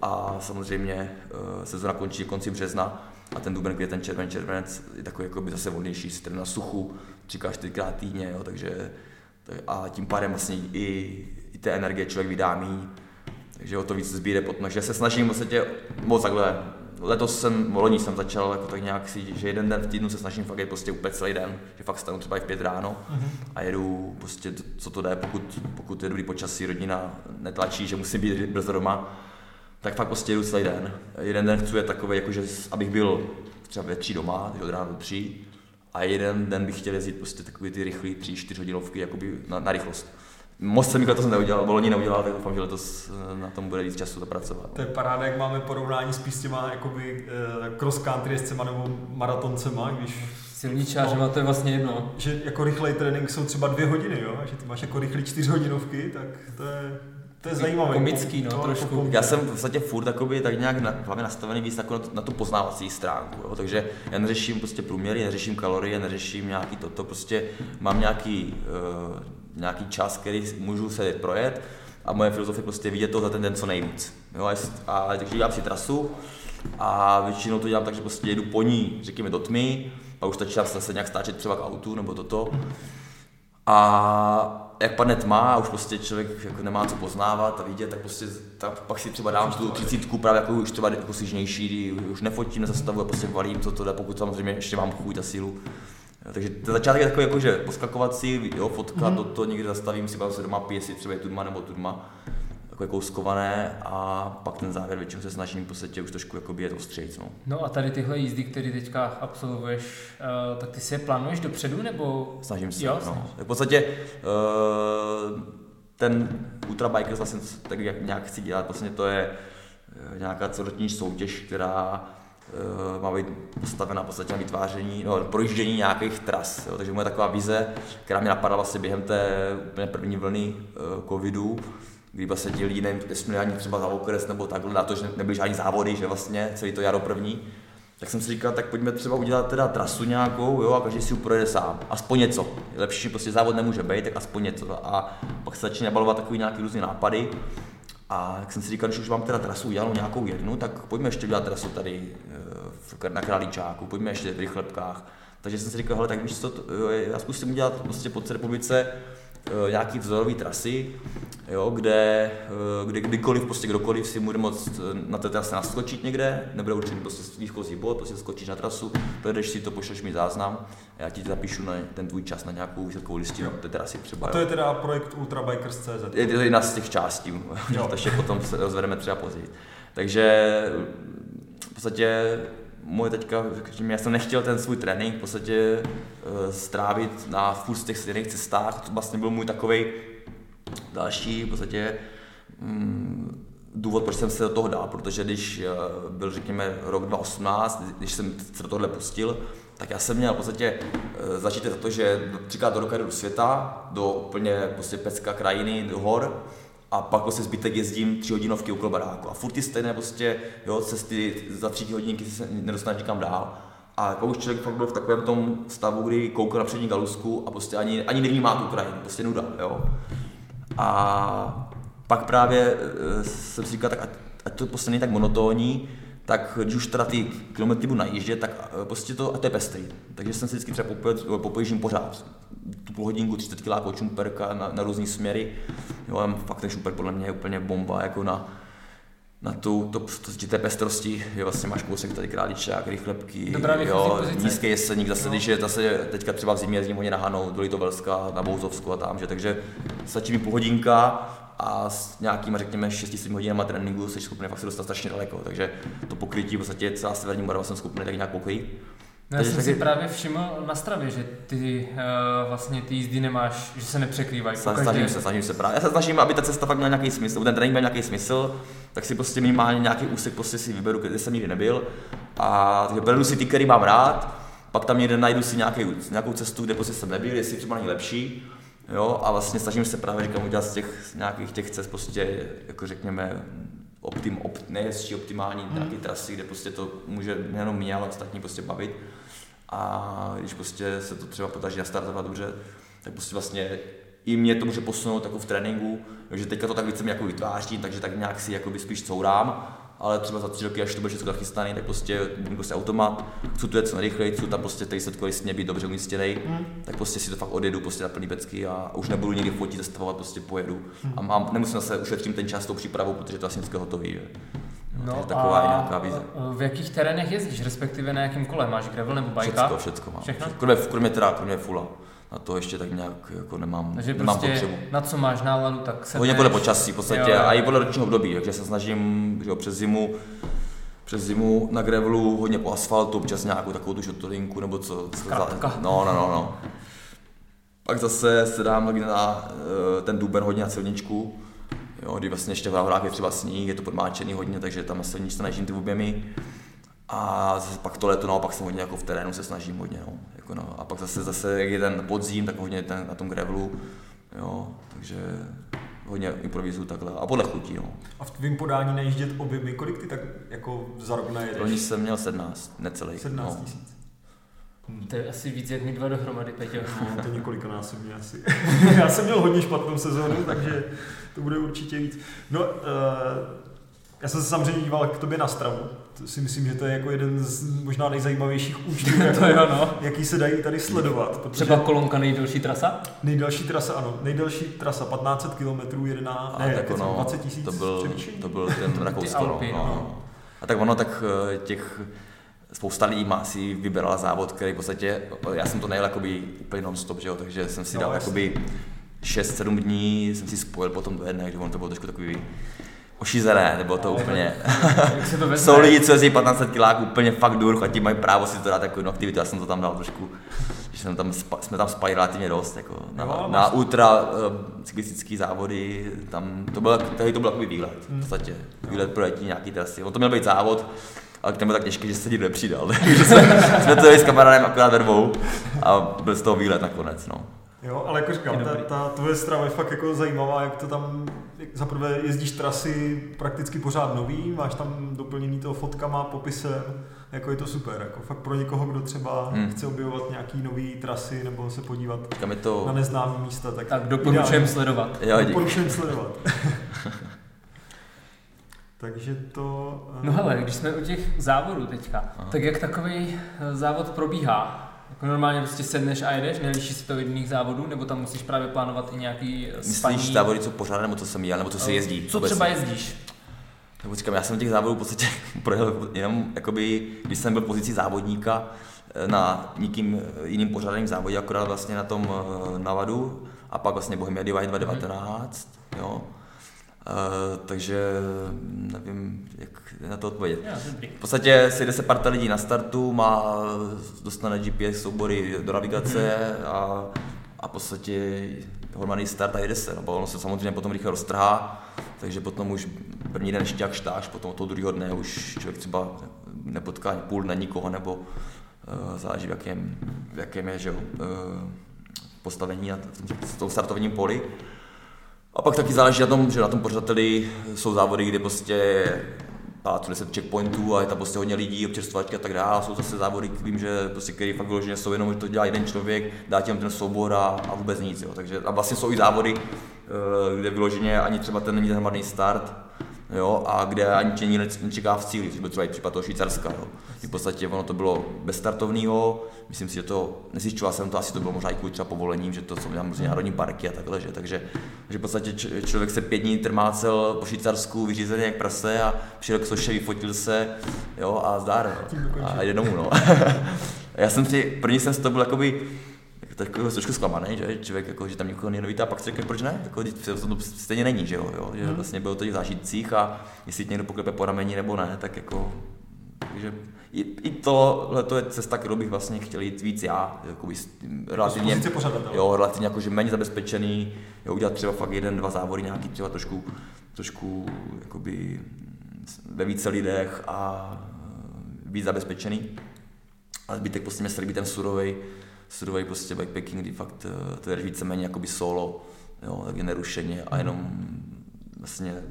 a samozřejmě uh, sezona končí konci března a ten duben, květen, červen, červenec je takový jako by zase volnější, si na suchu, třikrát, čtyřikrát týdně, jo, takže tak- a tím pádem vlastně i, i té energie člověk vydá míň, takže o to víc sbíre potom, takže se snažím vlastně moc takhle, letos jsem, loni jsem začal jako tak nějak si, že jeden den v týdnu se snažím fakt jet prostě úplně celý den, že fakt stanu třeba i v pět ráno a jedu prostě co to jde, pokud, pokud je dobrý počasí, rodina netlačí, že musím být brzo doma, tak fakt prostě jedu celý den. Jeden den chci jet takový, jakože, abych byl třeba ve tři doma, takže od rána do tří, a jeden den bych chtěl jezdit prostě takový ty rychlý tři, čtyři hodinovky jakoby na, na rychlost. Moc jsem letos neudělal, loni neudělal, tak doufám, že letos eh, na tom bude víc času zapracovat. To je paráda, jak máme porovnání spíš s těma jakoby, eh, cross country jezdcema nebo maratoncema, když Silničářema to je vlastně jedno. že jako rychlej trénink jsou třeba dvě hodiny, jo? a že ty máš jako rychlý čtyřhodinovky, tak to je, to je zajímavé. Komický, no, To jako trošku. kom- Já jsem v podstatě furt takový, tak nějak na, hlavně nastavený víc jako na, tu- na tu poznávací stránku, jo? takže já neřeším prostě průměry, neřeším kalorie, neřeším nějaký toto, prostě mám nějaký, uh, nějaký čas, který můžu se projet a moje filozofie prostě vidět to za ten den co nejvíc. Jo? A jest- A takže dělám si trasu a většinou to dělám tak, že prostě jedu po ní, řekněme do tmy, pak už stačí zase nějak stáčet třeba k autu nebo toto. A jak padne tma a už prostě člověk jako nemá co poznávat a vidět, tak prostě tak pak si třeba dám tu třicítku právě jako už třeba jako sižnější, už nefotím, nezastavuji a prostě valím to, to pokud samozřejmě ještě mám chuť a sílu. Takže ten začátek je takový jako, že poskakovat si, jo, fotka, mm-hmm. toto někde zastavím si, pak se doma pije, jestli třeba je tudma nebo tudma, takové kouskované a pak ten závěr většinou se snažím v podstatě už trošku jako jet ostřejc, no. No a tady tyhle jízdy, které teďka absolvuješ, uh, tak ty si je plánuješ dopředu, nebo Snažím se, Jo, no. Tak v podstatě uh, ten Ultra Bikers vlastně tak jak nějak chci dělat, vlastně to je eh, nějaká celoroční soutěž, která uh, má být postavena v podstatě na vytváření, no, projíždění nějakých tras. Jo. Takže moje taková vize, která mě napadla vlastně během té úplně první vlny uh, covidu, kdy vlastně ti lidi nevím, nesměli ani třeba za okres nebo takhle, na to, že nebyly žádný závody, že vlastně celý to jaro první, tak jsem si říkal, tak pojďme třeba udělat teda trasu nějakou, jo, a každý si ji projede sám. Aspoň něco. Lepší, prostě závod nemůže být, tak aspoň něco. A pak se začíná balovat takový nějaký různý nápady. A jak jsem si říkal, když už mám teda trasu udělanou nějakou jednu, tak pojďme ještě udělat trasu tady eh, na Králíčáku, pojďme ještě v Rychlepkách. Takže jsem si říkal, hele, tak víš co, já zkusím udělat prostě po republice nějaký vzorový trasy, jo, kde, eh, kde kdykoliv, prostě kdokoliv si bude moct eh, na té trase naskočit někde, nebude určený prostě výchozí bod, prostě skočíš na trasu, projedeš si to, pošleš mi záznam já ti zapíšu na ten tvůj čas na nějakou výsledkovou listinu té trasy třeba. A to jo. je teda projekt Ultrabikers.cz. Je to jedna z těch částí, Jo. to ještě potom se rozvedeme třeba později. Takže v podstatě moje teďka, řekněme, já jsem nechtěl ten svůj trénink v podstatě eh, strávit na furt těch stejných cestách, to vlastně byl můj takový další v podstatě mm, důvod, proč jsem se do toho dal, protože když eh, byl, řekněme, rok 2018, když jsem se do tohle pustil, tak já jsem měl v podstatě eh, začít za to, že třikrát do roka jdu do světa, do úplně prostě pecka krajiny, do hor, a pak prostě zbytek jezdím tři hodinovky okolo baráku. A furt ty stejné prostě, jo, cesty za tři hodinky se nedostaneš nikam dál. A pak už člověk fakt byl v takovém tom stavu, kdy koukal na přední galusku a prostě ani, ani nevnímá tu krajinu, prostě nuda, jo. A pak právě eh, jsem si říkal, tak ať, ať to prostě není tak monotónní, tak když už teda ty kilometry budu najíždět, tak eh, prostě to, a to je pestrý. Takže jsem si vždycky třeba popojíždím pořád. Tu půl hodinku, 30 kg čumperka na, na různé směry. Jo, fakt ten šumper podle mě je úplně bomba, jako na, na tu, to, to, té pestrosti, že vlastně máš kousek tady králičák, rychlebky, Dobrá jo, nízký jeseník, zase, když je zase teďka třeba v zimě jezdím hodně na Hanou, do Litovelska, na Bouzovsku a tam, že, takže stačí mi půl hodinka a s nějakýma, řekněme, 6 hodinama tréninku jsi schopný fakt se dostat strašně daleko, takže to pokrytí v podstatě celá severní Morava jsem schopný tak nějak pokrýt. Já jsem taky... si právě všiml na stravě, že ty uh, vlastně ty jízdy nemáš, že se nepřekrývají. Snažím každé... se, snažím se právě. Já se snažím, aby ta cesta fakt měla nějaký smysl, ten trénink měl nějaký smysl, tak si prostě minimálně nějaký úsek prostě si vyberu, kde jsem nikdy nebyl. A beru si ty, který mám rád, pak tam někde najdu si nějaký, nějakou cestu, kde prostě jsem nebyl, jestli třeba není lepší. Jo, a vlastně snažím se právě říkám udělat z těch nějakých těch cest prostě, jako řekněme, optim, op, nejhezčí optimální hmm. nějaké trasy, kde prostě to může nejenom mě, ale ostatní prostě bavit. A když prostě se to třeba podaří nastartovat dobře, tak prostě vlastně i mě to může posunout jako v tréninku, že teďka to tak více jako vytvářím, takže tak nějak si jako spíš courám, ale třeba za tři roky, až to bude všechno nachystaný, tak prostě budu prostě automat, chci tu jet co nejrychleji, chci tam prostě tady setkový směr být dobře umístěný, mm. tak prostě si to fakt odjedu prostě na plný pecky a už nebudu někdy fotit, zastavovat, prostě pojedu. Mm. A mám, nemusím se ušetřím ten čas tou přípravou, protože to asi vždycky hotový. Je. No, je taková a nějaká vize. v jakých terénech jezdíš, respektive na jakém kole? Máš gravel nebo bajka? Všechno, všechno mám. Všechno? Kromě, kromě, teda, kromě fula na to ještě tak nějak jako nemám, takže nemám prostě potřebu. na co máš náladu, tak se Hodně podle počasí v podstatě jo, jo. a i podle ročního období, takže se snažím že jo, přes zimu přes zimu na gravelu hodně po asfaltu, občas nějakou takovou tu šotolinku nebo co. za, no, no, no, no. Pak zase se dám na eh, ten duben hodně na silničku, jo, kdy vlastně ještě v horách je třeba sníh, je to podmáčený hodně, takže tam na silničce najíždím ty objemy. A zase pak to leto naopak jsem hodně jako v terénu se snažím hodně. No. Jako no. A pak zase, zase jak je ten podzim, tak hodně ten, na tom gravelu. Jo, takže hodně improvizuju takhle. A podle chutí. No. A v tvým podání nejíždět objemy, kolik ty tak jako za rok najedeš? Loni jsem měl 17, necelý. 17 no. tisíc. Hmm. To je asi víc jak my dva dohromady, Peťo. No, to několika násobně asi. Já jsem měl hodně špatnou sezónu, takže to bude určitě víc. No, uh, já jsem se samozřejmě díval k tobě na stravu. To si myslím, že to je jako jeden z možná nejzajímavějších účtů, jako, to jo, no. jaký se dají tady sledovat. Protože Třeba kolonka nejdelší trasa? Nejdelší trasa, ano. Nejdelší trasa, 1500 km, 11, ne, tak ono, 20 tisíc to byl, to byl ten Rakousko. No, no. A tak ono tak eh, těch spousta lidí má si vybrala závod, který v podstatě, já jsem to nejel jakoby úplně non-stop, že jo, takže jsem si no, dal jasný. jakoby 6-7 dní, jsem si spojil potom do jedné, že on to bylo trošku takový ošizené, nebo to úplně. to Jsou lidi, co jezdí 15 kg úplně fakt dur, a ti mají právo si to dát jako aktivitu, já jsem to tam dal trošku, že jsme tam, jsme tam spali relativně dost, jako na, no, na ultra uh, cyklistické závody, tam to bylo, tady to byl takový výlet, v podstatě, výlet pro nějaký trasy, on to měl být závod, ale k tomu tak těžké, že se nikdo nepřidal, takže jsme, jsme to s kamarádem akorát ve dvou a byl z toho výlet nakonec, no. Jo, ale jako říkám, ta, ta tvoje strava je fakt jako zajímavá, jak to tam, za prvé jezdíš trasy prakticky pořád nový, máš tam doplněný toho fotkama, popisem, jako je to super, jako fakt pro někoho, kdo třeba hmm. chce objevovat nějaký nový trasy nebo se podívat to... na neznámé místa, tak, tak doporučujem sledovat. Jo, doporučujem sledovat. Takže to... No hele, když jsme u těch závodů teďka, Aha. tak jak takový závod probíhá? Jako normálně prostě sedneš a jedeš, nelíší se to od jiných závodů, nebo tam musíš právě plánovat i nějaký spaní? Myslíš závody, co pořád, nebo co jsem jel, nebo co se jezdí? Co třeba jezdíš? Nebo říkám, já jsem těch závodů v podstatě projel jenom, jakoby, když jsem byl v pozici závodníka eh, na nikým eh, jiným pořádaným závodě, akorát vlastně na tom eh, Navadu a pak vlastně Bohemia Divide 2019, mm. jo. Uh, takže nevím, jak na to odpovědět. V podstatě si jde se parta lidí na startu, má, dostane GPS soubory do navigace mm-hmm. a, a v podstatě hromadný start a jede se. No, ono se samozřejmě potom rychle roztrhá, takže potom už první den jak štáš, potom toho druhého dne už člověk třeba nepotká půl dne nikoho, nebo uh, záleží v jakém, v jakém je že, uh, postavení na tom startovním poli. A pak taky záleží na tom, že na tom pořadateli jsou závody, kde prostě pátů 10 checkpointů a je tam prostě hodně lidí, občerstvačky a tak dále. Jsou zase závody, vím, že prostě, který fakt vyloženě jsou jenom, že to dělá jeden člověk, dá ti ten soubor a, a vůbec nic. Jo. Takže a vlastně jsou i závody, eh, kde vyloženě ani třeba ten není ten hromadný start, jo, a kde ani tě nečeká v cíli, což byl třeba i případ toho Švýcarska. Jo. V podstatě ono to bylo bez startovního, myslím si, že to, nezjišťoval jsem to, asi to bylo možná i kvůli třeba povolením, že to jsou tam různě národní parky a takhle, že, takže že v podstatě člověk se pět dní trmácel po Švýcarsku, vyřízený jak prase a přijel k soše, vyfotil se, jo, a zdár, a jde domů, no. já jsem si, první jsem z toho byl jakoby, takový trošku zklamaný, že člověk, jako, že tam někoho nenovítá, a pak si řekne, proč ne, jako, to stejně není, že jo, jo? že hmm. vlastně bylo to v zážitcích a jestli někdo poklepe po rameni nebo ne, tak jako, takže i, i tohle to je cesta, kterou bych vlastně chtěl jít víc já, jako relativně, jo, relativně jakože méně zabezpečený, jo, udělat třeba fakt jeden, dva závody, nějaký třeba trošku, trošku jakoby ve více lidech a víc zabezpečený. Ale zbytek prostě mě líbí ten surový, surový prostě bikepacking, kdy fakt eh, to je víceméně jakoby solo, jo, takže nerušeně a jenom vlastně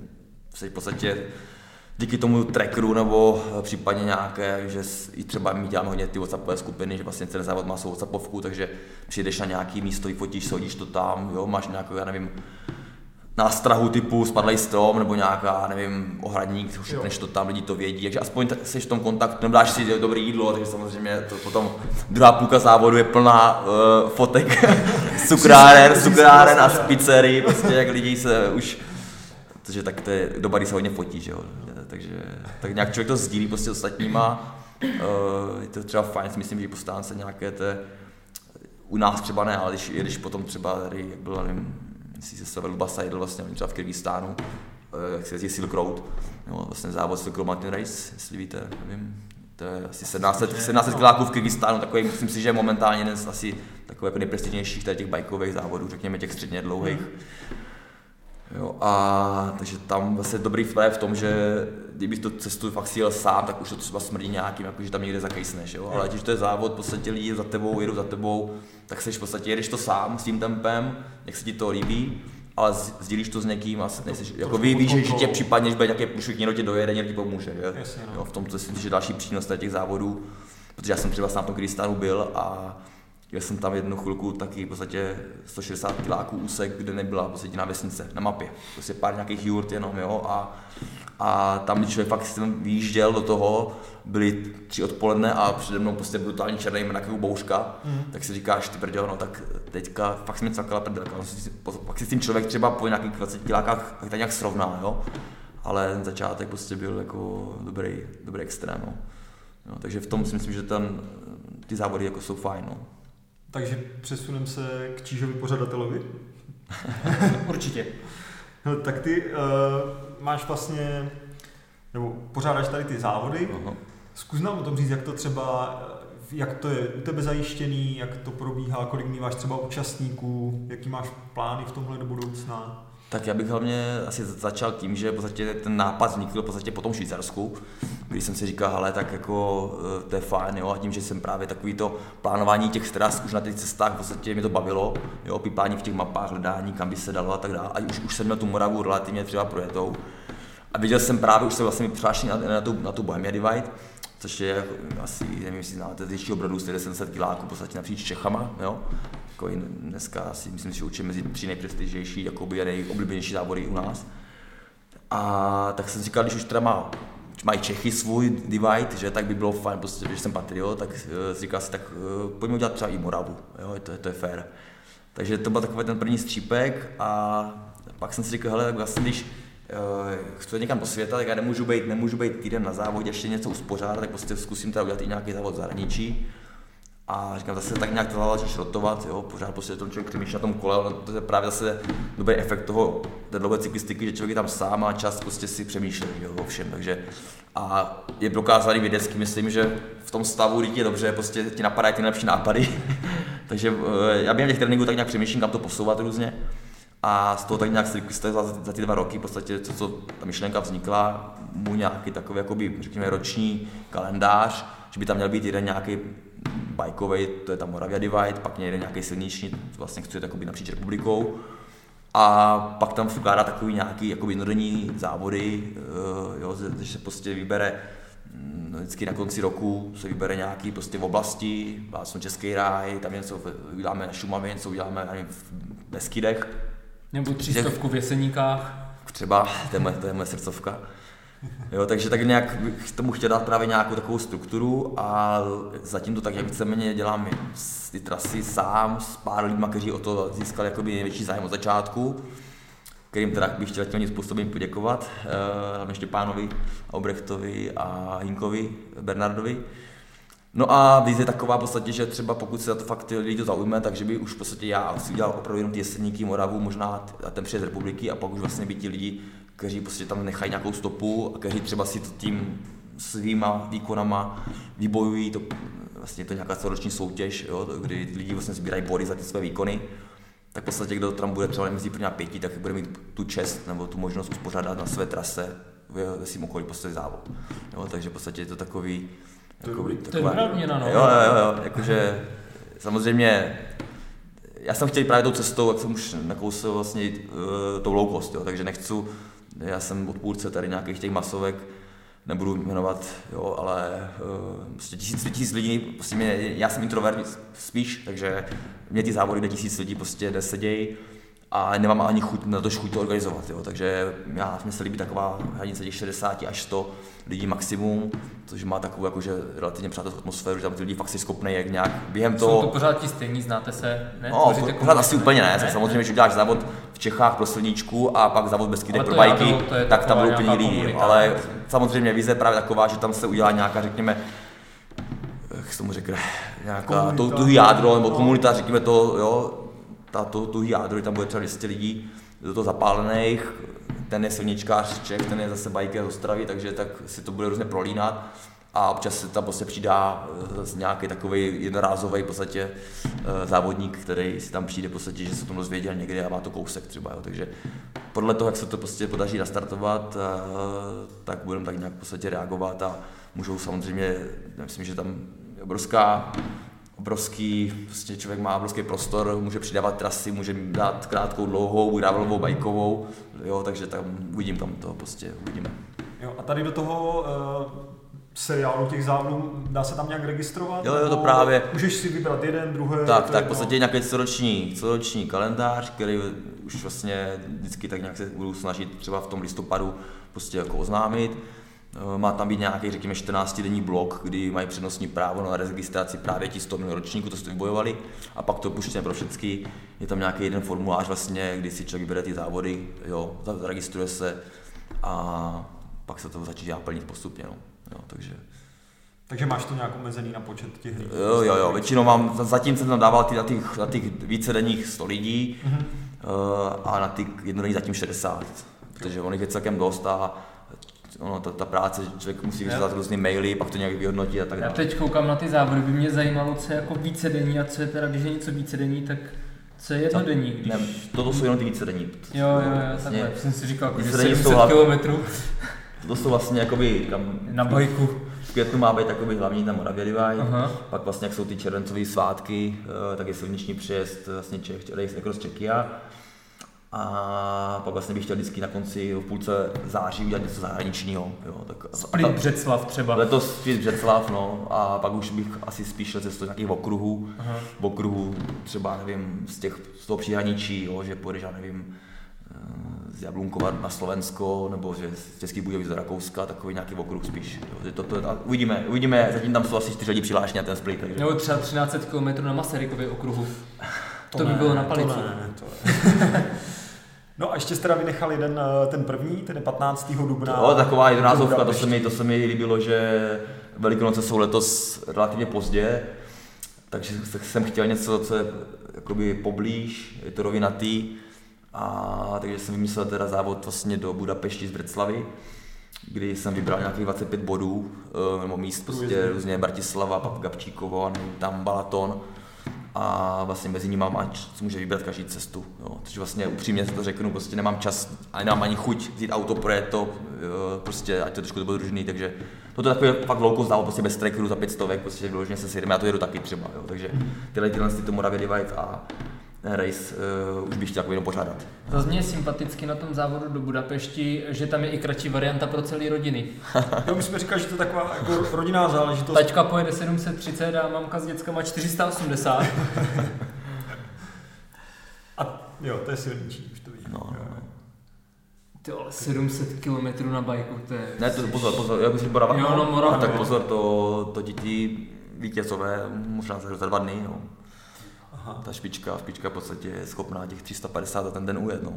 v podstatě díky tomu trackeru nebo eh, případně nějaké, že i třeba my děláme hodně ty WhatsAppové skupiny, že vlastně ten závod má svou WhatsAppovku, takže přijdeš na nějaký místo, vyfotíš se, hodíš to tam, jo, máš nějakou, já nevím, nástrahu typu spadlej strom nebo nějaká, nevím, ohradník, než to tam, lidi to vědí, takže aspoň jsi v tom kontaktu, nebo dáš si dobré jídlo, takže samozřejmě to potom druhá půlka závodu je plná uh, fotek cukráren, cukráren a z pizzerii, prostě jak lidi se už, protože tak to je, do bary se hodně fotí, že jo, takže tak nějak člověk to sdílí prostě s ostatníma, uh, je to třeba fajn, myslím, že postávám se nějaké té, u nás třeba ne, ale když, když potom třeba tady, jak bylo, nevím, jestli se stavil Basajdl vlastně, třeba v Kyrgyzstánu, eh, jak se jezdí Silk Road, nebo vlastně závod Silk Road Mountain Race, jestli víte, nevím, to je asi 1700, 1700 kiláků v Kyrgyzstánu, takový, myslím si, že je momentálně jeden z asi takových jako nejprestižnějších těch bajkových závodů, řekněme těch středně dlouhých. Mm. Jo, a takže tam vlastně dobrý je v tom, že kdyby to cestu fakt si jel sám, tak už to třeba smrdí nějakým, jako, že tam někde zakejsneš, jo? ale když to je závod, v podstatě lidi za tebou, jedou za tebou, tak seš v podstatě, jedeš to sám s tím tempem, jak se ti to líbí, ale sdílíš to s někým a nejseš, jako ví, víš, že tě případně, že bude nějaký průšvih, někdo tě dojede, někdo ti pomůže. Je? Jasně, no. jo, v tom to si že další přínos těch závodů, protože já jsem třeba sám v tom Kristanu byl a Jel jsem tam jednu chvilku taky v podstatě 160 kiláků úsek, kde nebyla v podstatě na vesnice, na mapě. Prostě pár nějakých jurt jenom, jo, a, a tam, když člověk fakt jsem vyjížděl do toho, byly tři odpoledne a přede mnou prostě brutálně černý mrak jako bouřka, mm. tak si říkáš, ty brďo, no tak teďka fakt se mi cvakala prdelka, no, pak si s tím člověk třeba po nějakých 20 kilákách tak nějak srovná, jo, ale ten začátek prostě byl jako dobrý, dobrý extrém, no. Jo, takže v tom si myslím, že ten, ty závody jako jsou fajn, no. Takže přesuneme se k Čížovi pořadatelovi. Určitě. No, tak ty uh, máš vlastně, nebo pořádáš tady ty závody. Uh-huh. Zkus nám o tom říct, jak to třeba, jak to je u tebe zajištěný, jak to probíhá, kolik máš třeba účastníků, jaký máš plány v tomhle do budoucna. Tak já bych hlavně asi začal tím, že ten nápad vznikl v podstatě po tom Švýcarsku, když jsem si říkal, ale tak jako eh, to je fajn, jo, a tím, že jsem právě takový to plánování těch tras už na těch cestách, v podstatě mě to bavilo, jo, pípání v těch mapách, hledání, kam by se dalo a tak dále. A už, už jsem měl tu Moravu relativně třeba projetou. A viděl jsem právě, už jsem vlastně přihlášený na, na, tu, na tu Bohemia Divide, což je asi, nevím, jestli znáte, větší obrodu 70 kiláků v podstatě napříč Čechama, jo jako dneska asi myslím, že učím mezi tři nejprestižnější jakoby a nejoblíbenější závody u nás. A tak jsem říkal, když už teda má, mají Čechy svůj divide, že tak by bylo fajn, prostě, že jsem patriot, tak uh, říkal si, tak uh, pojďme udělat třeba i Moravu, jo, to, to je fér. Takže to byl takový ten první střípek a pak jsem si říkal, hele, tak vlastně když uh, chci někam do světa, tak já nemůžu být, nemůžu být týden na závodě, ještě něco uspořádat, tak prostě zkusím teda udělat i nějaký závod v zahraničí. A říkám, zase tak nějak to začneš rotovat, jo, pořád prostě ten člověk přemýšlí na tom kole, ale to je právě zase dobrý efekt toho, té dlouhé cyklistiky, že člověk je tam sám má čas prostě si přemýšlet, jo, o všem, takže a je prokázaný vědecky, myslím, že v tom stavu lidi je dobře, prostě ti napadají ty nejlepší nápady, takže eh, já během těch tréninků tak nějak přemýšlím, kam to posouvat různě. a z toho tak nějak se za, za ty dva roky, v podstatě, co, co ta myšlenka vznikla, mu nějaký takový, jakoby, řekněme, roční kalendář, že by tam měl být jeden nějaký bajkový, to je ta Moravia Divide, pak jeden nějaký silniční, vlastně chce jít napříč republikou. A pak tam vkládá takový nějaký jako jednodenní závody, eh, jo, že se prostě vybere mm, vždycky na konci roku se vybere nějaký prostě v oblasti, vlastně Český ráj, tam něco uděláme na Šumavě, něco uděláme ani v Beskydech. Nebo třístovku v Jeseníkách. Třeba, to je moje, to je moje srdcovka. Jo, takže tak nějak bych tomu chtěl dát právě nějakou takovou strukturu a zatím to tak jak víceméně dělám ty trasy sám s pár lidmi, kteří o to získali jakoby největší zájem od začátku, kterým teda bych chtěl tímhle způsobem poděkovat, eh, hlavně Štěpánovi, Aubrechtovi a Hinkovi, Bernardovi. No a víc je taková v podstatě, že třeba pokud se za to fakt lidi to zaujme, takže by už v podstatě já si udělal opravdu jenom ty jeseníky, Moravu, možná ten přes republiky a pak už vlastně by ti lidi kteří prostě tam nechají nějakou stopu a kteří třeba si to tím svýma výkonama vybojují, to, vlastně to nějaká celoroční soutěž, jo, kdy lidi vlastně sbírají body za ty své výkony, tak v podstatě kdo tam bude třeba mezi první a pěti, tak bude mít tu čest nebo tu možnost uspořádat na své trase ve svým okolí prostě závod. Jo, takže v podstatě je to takový, takový to, taková, to je no. Jo, jo, jo, jakože samozřejmě já jsem chtěl právě tou cestou, jak jsem už nakousil vlastně uh, tou low cost, jo, takže nechci já jsem odpůrce tady nějakých těch masovek, nebudu jmenovat, jo, ale uh, prostě tisíc, tisíc lidí, prostě mě, já jsem introvert spíš, takže mě ty závody, kde tisíc lidí prostě nesedějí a nemám ani chuť na to chuť to organizovat, jo, takže já, mě se líbí taková hranice těch 60 až 100 lidí maximum, což má takovou jakože relativně přátelskou atmosféru, že tam ty lidi fakt si schopný jak nějak během toho... Jsou to pořád ti stejní, znáte se, ne? No, pořád, pořád asi úplně ne, ne? samozřejmě, že uděláš závod v Čechách pro silničku a pak závod bez pro bajky, tak tam budou úplně lidi, ale samozřejmě vize je právě taková, že tam se udělá nějaká, řekněme, jak se tomu řekne, nějaká, to, to jádro, nebo komunita, řekněme to, jo, ta, to, tuhý jádro, tam bude třeba 200 lidí do toho zapálených, ten je silničkář Čech, ten je zase bajker z Ostravy, takže tak si to bude různě prolínat a občas se tam prostě přidá eh, nějaký takový jednorázový v podstatě eh, závodník, který si tam přijde v podstatě, že se to dozvěděl někdy a má to kousek třeba, jo. takže podle toho, jak se to prostě podaří nastartovat, eh, tak budeme tak nějak v podstatě reagovat a můžou samozřejmě, myslím, že tam je obrovská obrovský, prostě člověk má obrovský prostor, může přidávat trasy, může dát krátkou, dlouhou, gravelovou, bajkovou, jo, takže tam uvidím, kam to prostě uvidíme. Jo, a tady do toho uh, seriálu těch závodů, dá se tam nějak registrovat? Jo, jo, to právě. Můžeš si vybrat jeden, druhý. Tak, tak, v podstatě nějaký celoroční, celoroční kalendář, který už vlastně vždycky tak nějak se budu snažit třeba v tom listopadu prostě jako oznámit má tam být nějaký, řekněme, 14-denní blok, kdy mají přednostní právo na registraci právě ti 100 ročníků, to jste vybojovali, a pak to puštěné pro všechny. Je tam nějaký jeden formulář, vlastně, kdy si člověk vybere ty závody, jo, zaregistruje se a pak se to začíná plnit postupně. No. Jo, takže... Takže máš to nějak omezený na počet těch lidí? Jo, jo, jo, většinou mám, zatím jsem tam dával ty, na těch, na těch vícedenních 100 lidí mm-hmm. a na ty jednodenní zatím 60, protože on je celkem dost a ono, ta, ta práce, člověk musí vyřizovat různé maily, pak to nějak vyhodnotit a tak dále. Já teď koukám na ty závody, by mě zajímalo, co je jako vícedenní a co je teda, když je něco vícedenní, tak co je jednodenní? Když... Ne, toto jsou jenom ty vícedenní. Jo, jo, jo, vlastně, takhle. Jsem si říkal, jako, že 700 kilometrů. To jsou vlastně jakoby, kam, na bajku. V květnu má být jakoby hlavní tam Moravia Divide, pak vlastně jak jsou ty červencové svátky, eh, tak je silniční přejezd vlastně Čech, jako z Čekia a pak vlastně bych chtěl vždycky na konci v půlce září udělat něco zahraničního. Jo, tak, Split Břeclav třeba. Letos Split Břeclav, no, a pak už bych asi spíš šel cestou nějakých okruhů, Aha. v okruhu třeba, nevím, z, těch, z toho příhraničí, jo, že půjdeš, já nevím, eh, z Jablunkova na Slovensko, nebo že z Český Budějovic do Rakouska, takový nějaký okruh spíš. Jo. To, to, to, uvidíme, uvidíme, zatím tam jsou asi čtyři lidi přihlášení na ten split. Takže. Nebo třeba 13 km na Masarykově okruhu. To, to by bylo na palici. To ne, to ne. No a ještě jste teda vynechal jeden, eh, ten první, ten je 15. dubna. Jo, taková jednorázovka, to se, mi, to se mi líbilo, že Velikonoce jsou letos relativně pozdě, takže jsem chtěl něco, co je jakoby poblíž, je to rovinatý, a takže jsem vymyslel teda závod vlastně do Budapešti z Breclavy, kdy jsem vybral nějakých 25 bodů, eh, nebo míst prostě různě Bratislava, pak Gabčíkovo, tam Balaton, a vlastně mezi nimi mám, co může vybrat každý cestu. Jo. Takže vlastně upřímně to řeknu, prostě nemám čas a nemám ani chuť vzít auto, projet to, prostě ať to trošku to bude družný, takže to je takový fakt low cost prostě bez trackeru za 500, prostě vyloženě se sjedeme, já to jedu taky třeba, jo. takže tyhle tyhle ty to Moravě Divide a race uh, už bych chtěl jako jenom pořádat. Zase mě je sympaticky na tom závodu do Budapešti, že tam je i kratší varianta pro celé rodiny. jo, my jsme říkali, že to je taková jako rodinná záležitost. Tačka pojede 730 a mamka s dětskama 480. a jo, to je silnější, už to vidím. No, no. no. Ty ale 700 km na bajku, to je... Ne, to pozor, pozor, já bych Morava. Jo, no, Morava. Tak pozor, to, to děti vítězové, možná za dva dny, no. Aha. ta špička, špička v podstatě je schopná těch 350 a ten den ujet. No.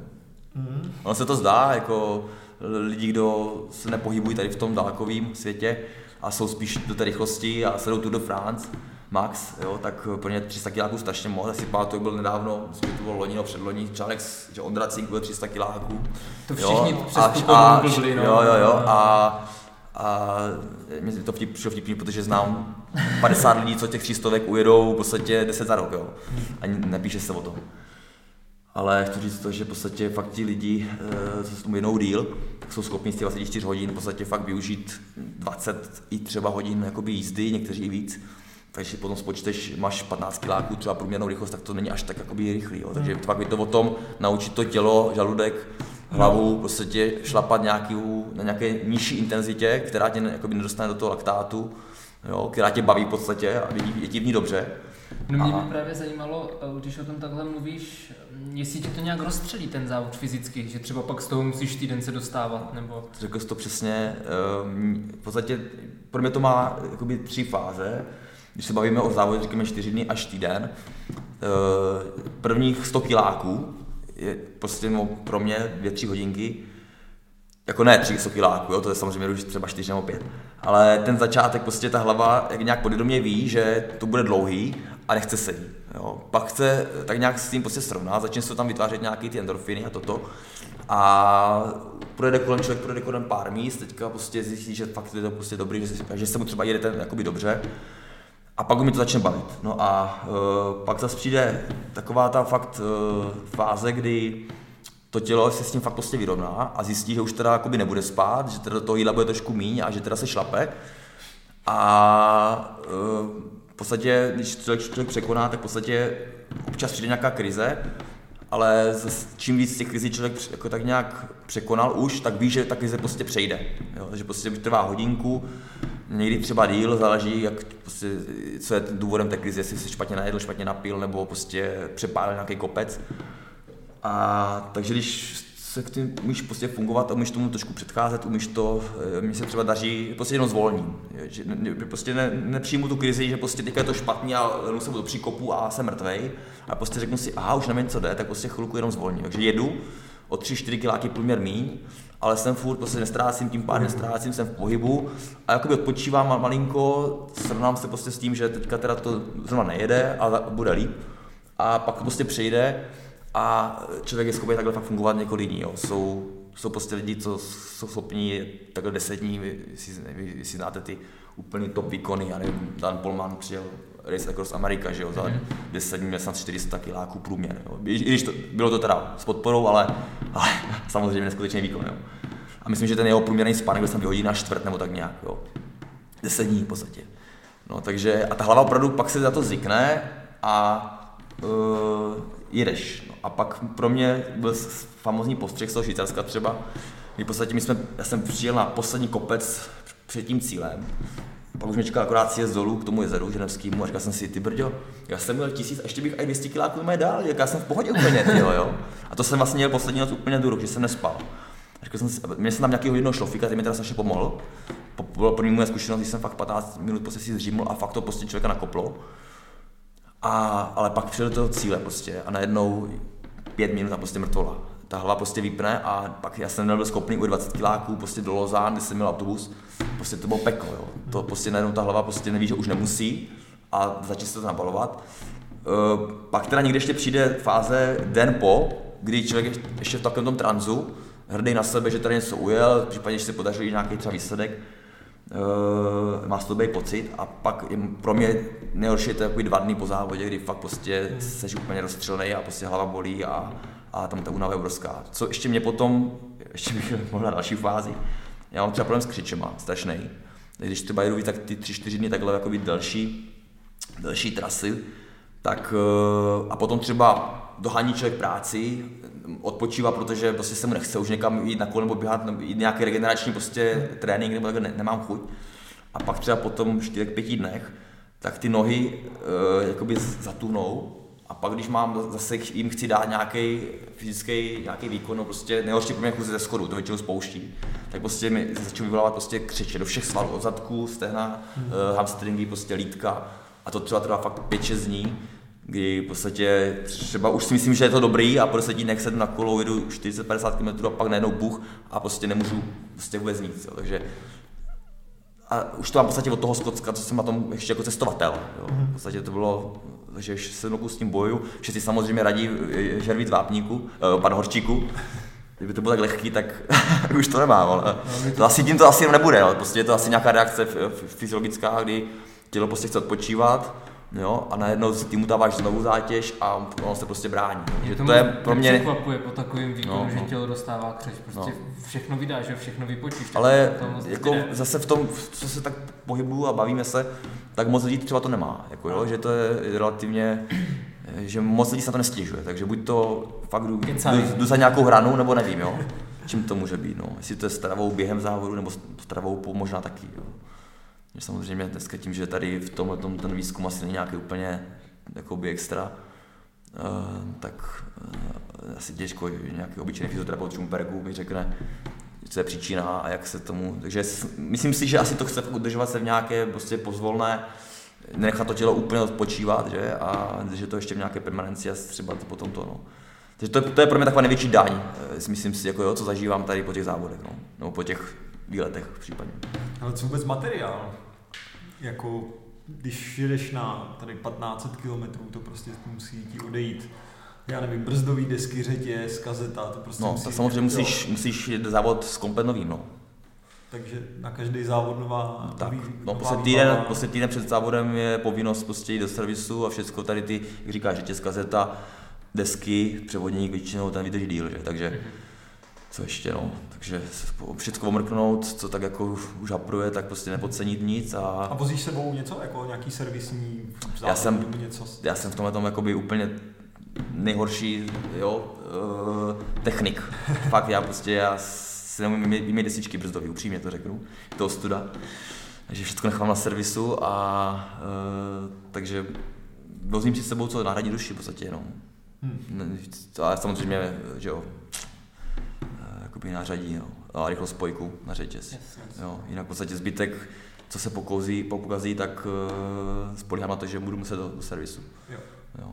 Mm. Ono se to zdá, jako lidi, kdo se nepohybují tady v tom dálkovém světě a jsou spíš do té rychlosti a sledou Tour de France, max, jo, tak pro ně 300 kiláků strašně moc. Asi pamatuju, byl nedávno, to bylo loni nebo předloni, článek, že Ondra Cink byl 300 kiláků. To všichni jo, přes a, a, no. Jo, jo, jo, a a mě to vtip, přišlo vtipný, protože znám 50 lidí, co těch třístovek ujedou v podstatě 10 za rok, jo. Ani nepíše se o tom. Ale chci říct to, že v podstatě fakt ti lidi, eh, co se tomu jednou díl, tak jsou schopni z těch 24 hodin v podstatě fakt využít 20 i třeba hodin jakoby jízdy, někteří i víc. Takže si potom spočteš, máš 15 kiláků, třeba průměrnou rychlost, tak to není až tak jakoby rychlý. Jo. Takže fakt je to o tom naučit to tělo, žaludek, hlavu, v podstatě šlapat nějaký, na nějaké nižší intenzitě, která tě jakoby nedostane do toho laktátu, jo, která tě baví v podstatě a je ti v ní dobře. No mě by právě zajímalo, eh, když o tom takhle mluvíš, jestli tě to nějak rozstřelí ten závod fyzicky, že třeba pak z toho musíš týden se dostávat, nebo... Řekl jsi to přesně, ehm, v podstatě pro mě to má jakoby tři fáze. Když se bavíme o závodě, říkáme čtyři dny až týden. Eh, prvních 100 kiláků, je prostě no, pro mě dvě, tři hodinky, jako ne tři kiláků, jo, to je samozřejmě už třeba čtyři nebo pět, ale ten začátek, prostě ta hlava jak nějak podvědomě ví, že to bude dlouhý a nechce se jí. Jo. Pak chce tak nějak s tím prostě srovnat, začne se tam vytvářet nějaký ty endorfiny a toto. A projede kolem člověk, projede kolem pár míst, teďka prostě zjistí, že fakt je to prostě dobrý, že, že se mu třeba jede ten jakoby dobře a pak mi to začne bavit. No a uh, pak zase přijde taková ta fakt uh, fáze, kdy to tělo se s tím fakt prostě vyrovná a zjistí, že už teda jakoby nebude spát, že teda toho jídla bude trošku míň a že teda se šlape. A uh, v podstatě, když člověk, člověk překoná, tak v podstatě občas přijde nějaká krize, ale čím víc těch krizí člověk jako tak nějak překonal už, tak ví, že ta krize prostě přejde. Jo? Takže prostě trvá hodinku, někdy třeba díl, záleží, jak, prostě, co je důvodem té krize, jestli se špatně najedl, špatně napil, nebo prostě přepálil nějaký kopec. A takže když se k tím umíš prostě fungovat a umíš tomu trošku předcházet, umíš to, eh, mi se třeba daří, prostě jenom zvolním. Že prostě ne, nepřijmu tu krizi, že prostě teďka je to špatný a lenu se do příkopu a jsem mrtvej. A prostě řeknu si, aha, už nevím, co jde, tak prostě chvilku jenom zvolním. Takže jedu, o 3-4 kiláky průměr míň, ale jsem furt, prostě nestrácím, tím pádem nestrácím, jsem v pohybu a jakoby odpočívám malinko, srovnám se prostě s tím, že teďka teda to zrovna nejede a bude líp a pak prostě přejde a člověk je schopný takhle fakt fungovat několik dní. Jo. Jsou, jsou prostě lidi, co jsou schopni takhle deset dní, vy, vy, vy si znáte ty úplně top výkony, já nevím, Dan Polman přijel Race Across America, že jo, za 10 dní měl snad 400 kiláků průměr, jo. I, když to, bylo to teda s podporou, ale, ale samozřejmě neskutečný výkon, jo. A myslím, že ten jeho průměrný spánek byl jsem vyhodí na čtvrt nebo tak nějak, jo. 10 dní v podstatě. No, takže, a ta hlava opravdu pak se za to zvykne a uh, jedeš. A pak pro mě byl famozní postřeh z toho Švýcarska třeba, kdy v podstatě my jsme, já jsem přijel na poslední kopec před tím cílem pak už mě čekal akorát sjezd dolů k tomu jezeru ženevskému a říkal jsem si, ty brďo, já jsem měl tisíc a ještě bych i 200 kiláků měl dál, jak já jsem v pohodě úplně, tyjo, jo. A to jsem vlastně měl poslední noc úplně důru, že jsem nespal. A říkal jsem si, měl jsem tam nějakého jednoho šlofíka, který mi teda strašně pomohl. Po, po, po moje zkušenost, jsem fakt 15 minut prostě si zříml a fakt to prostě člověka nakoplo. A, ale pak přijel do toho cíle prostě a najednou pět minut a prostě mrtvola ta hlava prostě vypne a pak já jsem nebyl schopný u 20 kiláků prostě do Lozán, kde jsem měl autobus, prostě to bylo peklo, jo. To prostě najednou ta hlava prostě neví, že už nemusí a začne se to nabalovat. Uh, pak teda někde ještě přijde fáze den po, kdy člověk ještě v takovém tom tranzu, hrdý na sebe, že tady něco ujel, případně, že se podařil nějaký třeba výsledek, uh, má to být pocit a pak pro mě nejhorší je to jako dva dny po závodě, kdy fakt prostě seš úplně rozstřelený a prostě hlava bolí a, a tam ta únava je obrovská. Co ještě mě potom, ještě bych mohl na další fázi, já mám třeba problém s křičema, strašný. Když třeba jedu tak ty tři, čtyři dny takhle jako delší, delší trasy, tak uh, a potom třeba dohání člověk práci, odpočívá, protože prostě se mu nechce už někam jít na kole nebo běhat, nebo jít nějaký regenerační prostě trénink, nebo takhle ne, nemám chuť. A pak třeba po tom 4-5 dnech, tak ty nohy uh, jakoby zatuhnou a pak když mám zase jim chci dát nějaký fyzický nějaký výkon, no prostě nejhorší pro mě chůze ze schodu, to většinou spouští, tak prostě mi začnou vyvolávat prostě křeče do všech svalů, od zadku, stehna, hmm. uh, hamstringy, prostě lítka a to třeba trvá fakt 5-6 dní kdy v podstatě třeba už si myslím, že je to dobrý a po deseti dnech sednu na kolo, jedu 40-50 km a pak najednou buch a prostě nemůžu prostě vůbec nic. Jo. Takže a už to mám v podstatě od toho Skotska, co jsem na tom ještě jako cestovatel. Jo. Mhm. V podstatě to bylo, že sedm roků s tím boju, že si samozřejmě radí žervit vápníku, eh, pan Horčíku, Kdyby to bylo tak lehký, tak už to nemám, ale no, to asi tím to asi nebude, ale prostě je to asi nějaká reakce fyziologická, kdy tělo prostě chce odpočívat, jo, a najednou si tím dáváš znovu zátěž a ono se prostě brání. Že to, to je pro mě... překvapuje po takovém výkonu, no, že no. tělo dostává křeč, prostě no. všechno vydá, že všechno vypočíš. Ale jako vyjde. zase v tom, co se tak pohybuju a bavíme se, tak moc lidí třeba to nemá, jako jo, že to je relativně že moc lidí se na to nestěžuje, takže buď to fakt jdu, jdu, jdu za nějakou hranu, nebo nevím, jo, čím to může být, no. Jestli to je stravou během závodu, nebo stravou možná taky, jo. Samozřejmě dneska tím, že tady v tomhle tom ten výzkum asi není nějaký úplně jakoby extra, uh, tak uh, asi těžko, že nějaký obyčejný fyzioterapeut Schumperku mi řekne, co je příčina a jak se tomu, takže myslím si, že asi to chce udržovat se v nějaké prostě pozvolné, nechat to tělo úplně odpočívat, že, a že to ještě v nějaké permanenci a třeba to potom to, no. Takže to, to je pro mě taková největší daň, eh, myslím si, jako jo, co zažívám tady po těch závodech, no, nebo po těch výletech případně. Ale co vůbec materiál? Jako když jedeš na tady 1500 km, to prostě musí ti odejít já nevím, brzdový desky, řetěz, kazeta, to prostě No, tak samozřejmě musíš, musíš jít závod s komplet novým, no. Takže na každý závod nová, tak, nový, no, nová prostě týden, prostě týden před závodem je povinnost prostě jít do servisu a všechno tady ty, jak říkáš, řetěz, kazeta, desky, převodník většinou ten vydrží díl, že? takže mm-hmm co ještě, no. Takže všechno omrknout, co tak jako už hapruje, tak prostě nepodcenit nic. A, a vozíš sebou něco, jako nějaký servisní já jsem, něco? Já jsem v tomhle tom jakoby úplně nejhorší, jo, uh, technik. Fakt já prostě, já si nemůžu mít desičky brzdový, upřímně to řeknu, to studa. Takže všechno nechám na servisu a uh, takže vozím si s sebou co náhradní duši v podstatě, no. Hmm. Ale samozřejmě, že jo, jakoby nařadí no. a rychlost spojku na řetěz. Yes, yes. Jo. Jinak v podstatě zbytek, co se pokozí, pokazí, tak uh, spolíhám na to, že budu muset do, do servisu. Jo. Jo.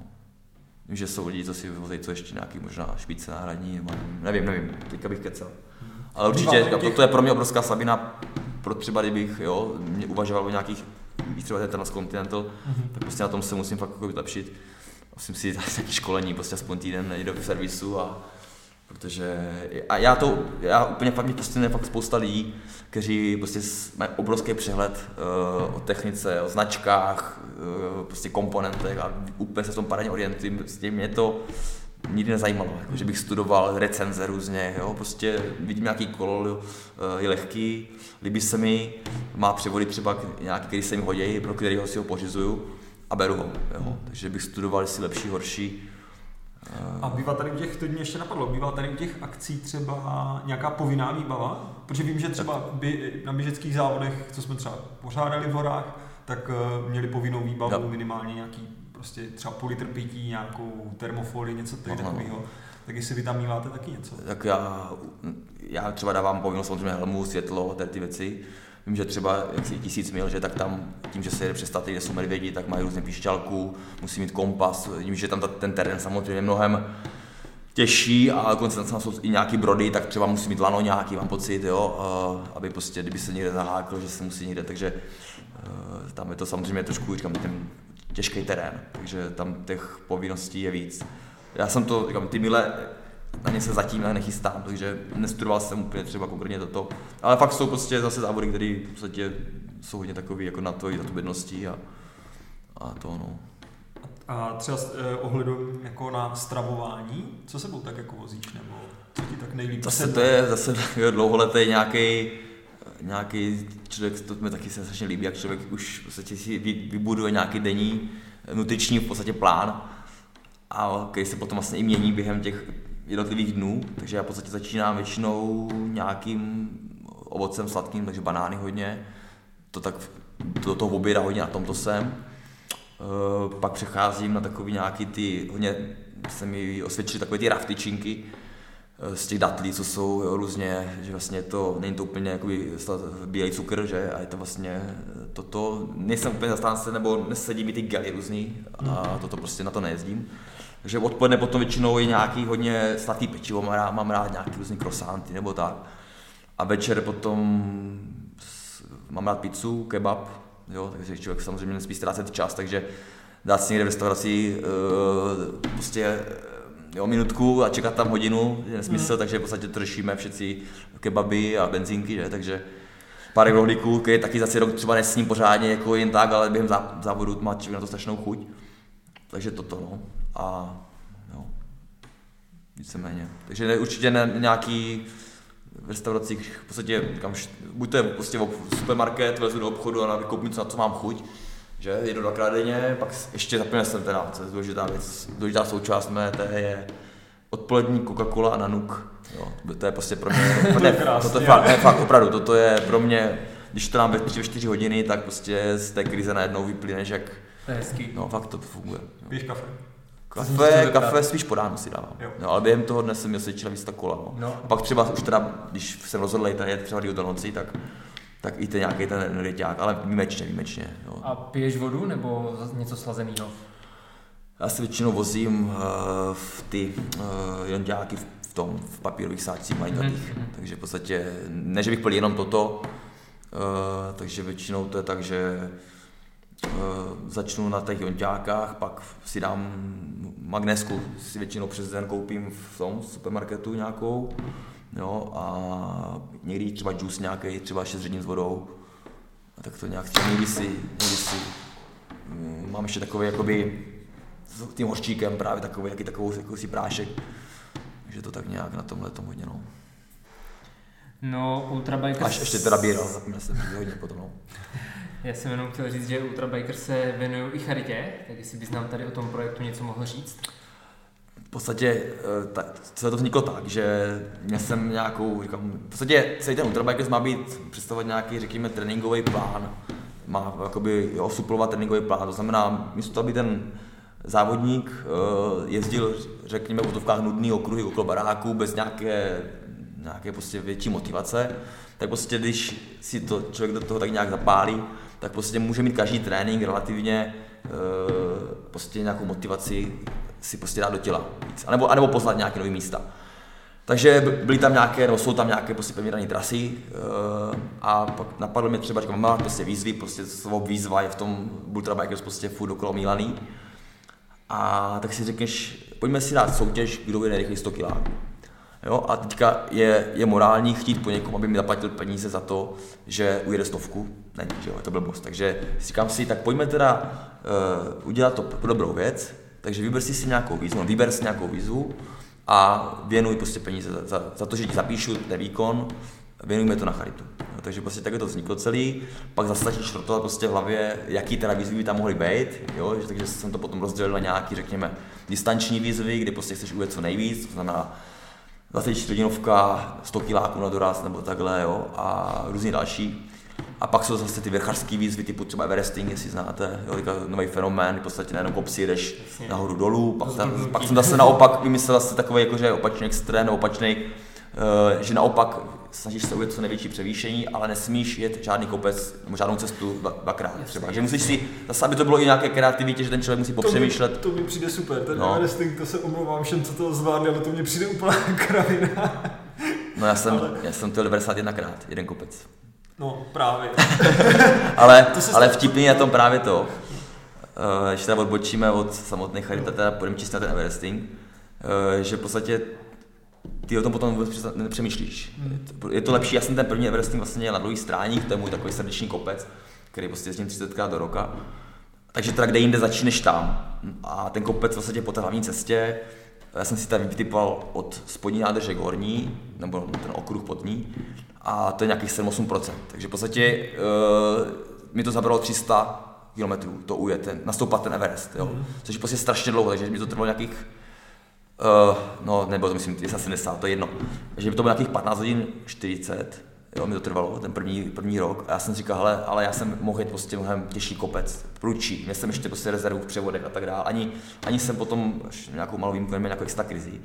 Vím, že jsou lidi, co si vyvozejí, co ještě nějaký možná špice náhradní, nebo nevím, nevím, teďka bych kecal. Hmm. Ale určitě, říkám, toto je pro mě obrovská slabina, pro třeba kdybych jo, mě uvažoval o nějakých, třeba ten Transcontinental, mm-hmm. tak prostě na tom se musím fakt jako vylepšit. Musím si dát nějaké školení, prostě aspoň týden jít do servisu a Protože a já to, já úplně fakt mě fascinuje fakt spousta lidí, kteří prostě mají obrovský přehled uh, o technice, o značkách, uh, prostě komponentech a úplně se v tom parádně orientují. Prostě mě to nikdy nezajímalo, jako, že bych studoval recenze různě, jo, prostě vidím nějaký kolo, uh, je lehký, líbí se mi, má převody třeba nějaký, který se mi hodí, pro kterého si ho pořizuju a beru ho, jo. takže bych studoval, jestli lepší, horší, a bývá tady u těch, to mě ještě napadlo, bývá tady u těch akcí třeba nějaká povinná výbava? Protože vím, že třeba by, na běžeckých závodech, co jsme třeba pořádali v horách, tak uh, měli povinnou výbavu no. minimálně nějaký prostě třeba půl litr pití, nějakou termofolii, něco takového. Tak jestli vy tam míváte taky něco? Tak já, já třeba dávám povinnost samozřejmě helmu, světlo, ty věci. Vím, že třeba jak si tisíc mil, že tak tam tím, že se jede přes staty, kde jsou medvědi, tak mají různě píšťalku, musí mít kompas, vím, že tam ta, ten terén samozřejmě je mnohem těžší a dokonce tam jsou i nějaký brody, tak třeba musí mít lano nějaký, mám pocit, jo, aby prostě, kdyby se někde zahákl, že se musí někde, takže eh, tam je to samozřejmě trošku, říkám, ten těžký terén, takže tam těch povinností je víc. Já jsem to, říkám, ty mile na ně se zatím nechystám, takže nestudoval jsem úplně třeba konkrétně toto. Ale fakt jsou prostě zase závody, které v podstatě jsou hodně takový jako na to i zodpovědností a, a to no. A třeba eh, ohledem jako na stravování, co sebou tak jako vozíš, nebo co ti tak nejlíp Zase to je zase dlouholetý nějaký nějaký člověk, to mi taky se strašně líbí, jak člověk už v podstatě si vybuduje nějaký denní nutriční v podstatě plán, a který se potom vlastně i mění během těch jednotlivých dnů, takže já v podstatě začínám většinou nějakým ovocem sladkým, takže banány hodně, to tak do toho oběda hodně na tomto jsem. E, pak přecházím na takový nějaký ty, hodně se mi osvědčily takové ty raftyčinky, e, z těch datlí, co jsou jo, různě, že vlastně to, není to úplně jakoby bílý cukr, že, a je to vlastně toto, nejsem úplně zastánce, nebo nesedí mi ty gely různý a toto prostě na to nejezdím. Takže odpoledne potom většinou je nějaký hodně sladký pečivo, mám rád, mám rád nějaký různý krosanty nebo tak. A večer potom mám rád pizzu, kebab, jo, takže člověk samozřejmě nesmí ztrácet čas, takže dát si někde v restauraci uh, prostě eh, jo, minutku a čekat tam hodinu je nesmysl, mm. takže v podstatě to řešíme všetci kebaby a benzínky, že? takže pár rohlíků, který taky za rok třeba nesním pořádně jako jen tak, ale během závodu má člověk na to strašnou chuť. Takže toto, no a jo, víceméně. Takže ne, určitě ne, nějaký v restauracích, v podstatě, kam, buď to je prostě supermarket, vezu do obchodu a vykoupím, co na co mám chuť, že jedu dvakrát denně, pak ještě zapomněl jsem teda, co je důležitá věc, důležitá součást mé té je odpolední Coca-Cola a nanuk. Jo, to je prostě pro mě, to, ne, to, to je fakt, ne, fakt, opravdu, toto je pro mě, když to dám ve 4 hodiny, tak prostě z té krize najednou vyplyneš jak, to je hezký. No, fakt to funguje. Piješ kafe? Kafe, kafe spíš po ránu si dávám. Jo. No, ale během toho dne jsem měl svědčila víc ta kola. No. No. A pak třeba už teda, když jsem rozhodl jít jet třeba do noci, tak tak i ten nějaký ten ryťák, ale výjimečně, výjimečně. Jo. A piješ vodu nebo něco slazeného? Já se většinou vozím uh, v ty uh, jonďáky v, v tom, v papírových sáčcích malinkatých. Mm-hmm. Takže v podstatě, ne že bych pil jenom toto, uh, takže většinou to je tak, že začnu na těch jonťákách, pak si dám magnesku, si většinou přes den koupím v tom supermarketu nějakou, jo, a někdy třeba juice nějaký, třeba 6 s vodou, a tak to nějak třeba někdy si, někdy si mm, mám ještě takový jakoby s tím horčíkem právě takový, jaký takovou jako si prášek, takže to tak nějak na tomhle tom hodně, no. No, ultrabikers... Až ještě teda bíral, zapomněl jsem hodně potom, no. Já jsem jenom chtěl říct, že Ultrabiker se věnují i charitě, tak jestli bys nám tady o tom projektu něco mohl říct. V podstatě eh, ta, celé to vzniklo tak, že měl jsem nějakou, říkám, v podstatě celý ten Ultrabikers má být, představovat nějaký, řekněme, tréninkový plán, má jakoby, jo, suplovat tréninkový plán, to znamená, místo aby ten závodník uh, jezdil, řekněme, v útovkách nudný okruhy okolo baráků bez nějaké, nějaké prostě větší motivace, tak prostě když si to člověk do toho tak nějak zapálí, tak prostě může mít každý trénink relativně uh, prostě nějakou motivaci si prostě dát do těla víc, anebo, anebo poznat nějaké nové místa. Takže byly tam nějaké, nebo jsou tam nějaké prostě pevně trasy uh, a pak napadlo mě třeba, říkám, mám prostě výzvy, prostě slovo výzva je v tom Ultra Bikers prostě furt okolo mílaný. A tak si řekneš, pojďme si dát soutěž, kdo je nejrychleji 100 kg. Jo? A teďka je, je morální chtít po někom, aby mi zaplatil peníze za to, že ujede stovku. Není, že jo, je to blbost. Takže říkám si, tak pojďme teda uh, udělat to pro dobrou věc, takže vyber si si nějakou výzvu, no, vyber si nějakou výzvu a věnuj prostě peníze za, za, za to, že ti zapíšu ten výkon, věnujme to na charitu. No, takže prostě tak to vzniklo celý, pak zase začít šrotovat prostě v hlavě, jaký teda výzvy by tam mohly být, jo? takže jsem to potom rozdělil na nějaký, řekněme, distanční výzvy, kdy prostě chceš ujet co nejvíc, to znamená 24 hodinovka, 100 kiláků na doraz nebo takhle, jo, a různě další. A pak jsou zase ty vrchařské výzvy typu třeba Everesting, jestli znáte, jo, nový fenomén, v podstatě nejenom kopsi jdeš nahoru dolů, pak, tam, pak jsem zase naopak vymyslel zase takový jakože opačný extrém, opačný, uh, že naopak snažíš se ujet co největší převýšení, ale nesmíš jet žádný kopec nebo žádnou cestu dvakrát třeba. Takže musíš si, zase aby to bylo i nějaké kreativitě, že ten člověk musí popřemýšlet. To mi, to mi přijde super, ten no. Everesting, to se omlouvám všem, co to zvládli, ale to mě přijde úplná kravina. No já jsem, ale... já jsem to 91 krát, jeden kopec. No, právě. ale, ale vtipný je tom právě to, když teda odbočíme od samotné charity, teda půjdeme čistě na ten Everesting, uh, že v podstatě ty o tom potom vůbec nepřemýšlíš. Je to lepší, já jsem ten první Everesting vlastně na dlouhý stráních, to je můj takový srdeční kopec, který prostě jezdím 30 do roka. Takže teda kde jinde začneš tam. A ten kopec vlastně po té hlavní cestě, já jsem si tady vytipoval od spodní nádrže gorní, nebo ten okruh pod ní, a to je nějakých 7-8%. Takže v podstatě uh, mi to zabralo 300 kilometrů to ujet, ten, nastoupat ten Everest, jo. Mm. což je prostě strašně dlouho, takže mi to trvalo nějakých, uh, no nebo to myslím, je 70, to je jedno, takže by to bylo nějakých 15 hodin 40, jo, mi to trvalo, ten první, první rok, a já jsem říkal, hele, ale já jsem mohl jít prostě mnohem těžší kopec, prudší, měl jsem ještě prostě rezervu v převodech a tak dále, ani, ani jsem potom nějakou malou výjimku neměl nějakou extra krizi.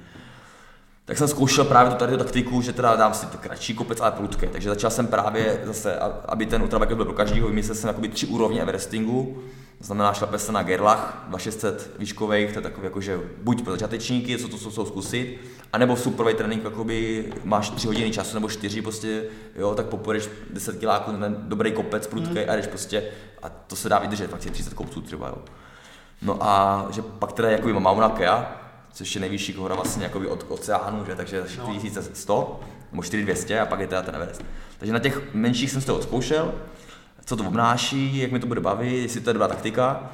Tak jsem zkoušel právě tu tady tu taktiku, že teda dám si to kratší kopec, ale prudký. Takže začal jsem právě zase, aby ten ultrabike byl pro každého, vymyslel jsem jakoby tři úrovně Everestingu. To znamená, šlape se na Gerlach 2600 výškových, to je takový jako, že buď pro začátečníky, co to jsou zkusit, anebo superový trénink, jakoby máš 3 hodiny času nebo 4 prostě, jo, tak popojdeš 10 kiláků na ten dobrý kopec, prudký mm. a jdeš prostě, a to se dá vydržet, fakt je 30 kopců třeba, jo. No a že pak teda jakoby Mauna Kea, což je nejvyšší hora vlastně jako od oceánu, že? takže 4100 no. nebo 4200 a pak je teda ten Everest. Takže na těch menších jsem si to odzkoušel, co to obnáší, jak mi to bude bavit, jestli to je dobrá taktika.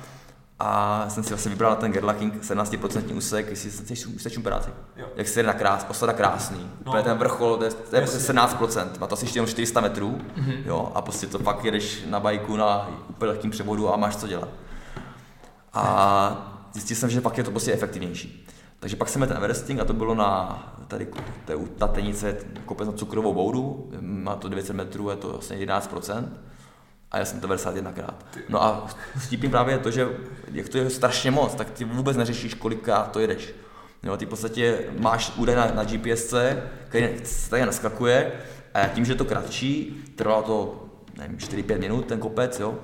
A jsem si vlastně vybral ten Gerlaching 17% úsek, jestli chceš úsečnou práci. Jo. Jak se jde na krás, osada krásný. No. Úplně ten vrchol, to je, to je 17%, má to asi ještě jenom 400 metrů. Mm-hmm. Jo, a prostě to fakt jedeš na bajku na úplně lehkým převodu a máš co dělat. A zjistil jsem, že pak je to prostě efektivnější. Takže pak jsme ten Everesting a to bylo na tady to u Tatenice kopec na cukrovou boudu, má to 900 metrů, je to vlastně 11%. A já jsem to 91 krát. No a vtipný právě je to, že jak to je strašně moc, tak ty vůbec neřešíš, kolikrát to jedeš. No, ty v podstatě máš údaj na, na GPS, který tady naskakuje a tím, že je to kratší, trvalo to nevím, 4-5 minut ten kopec, jo,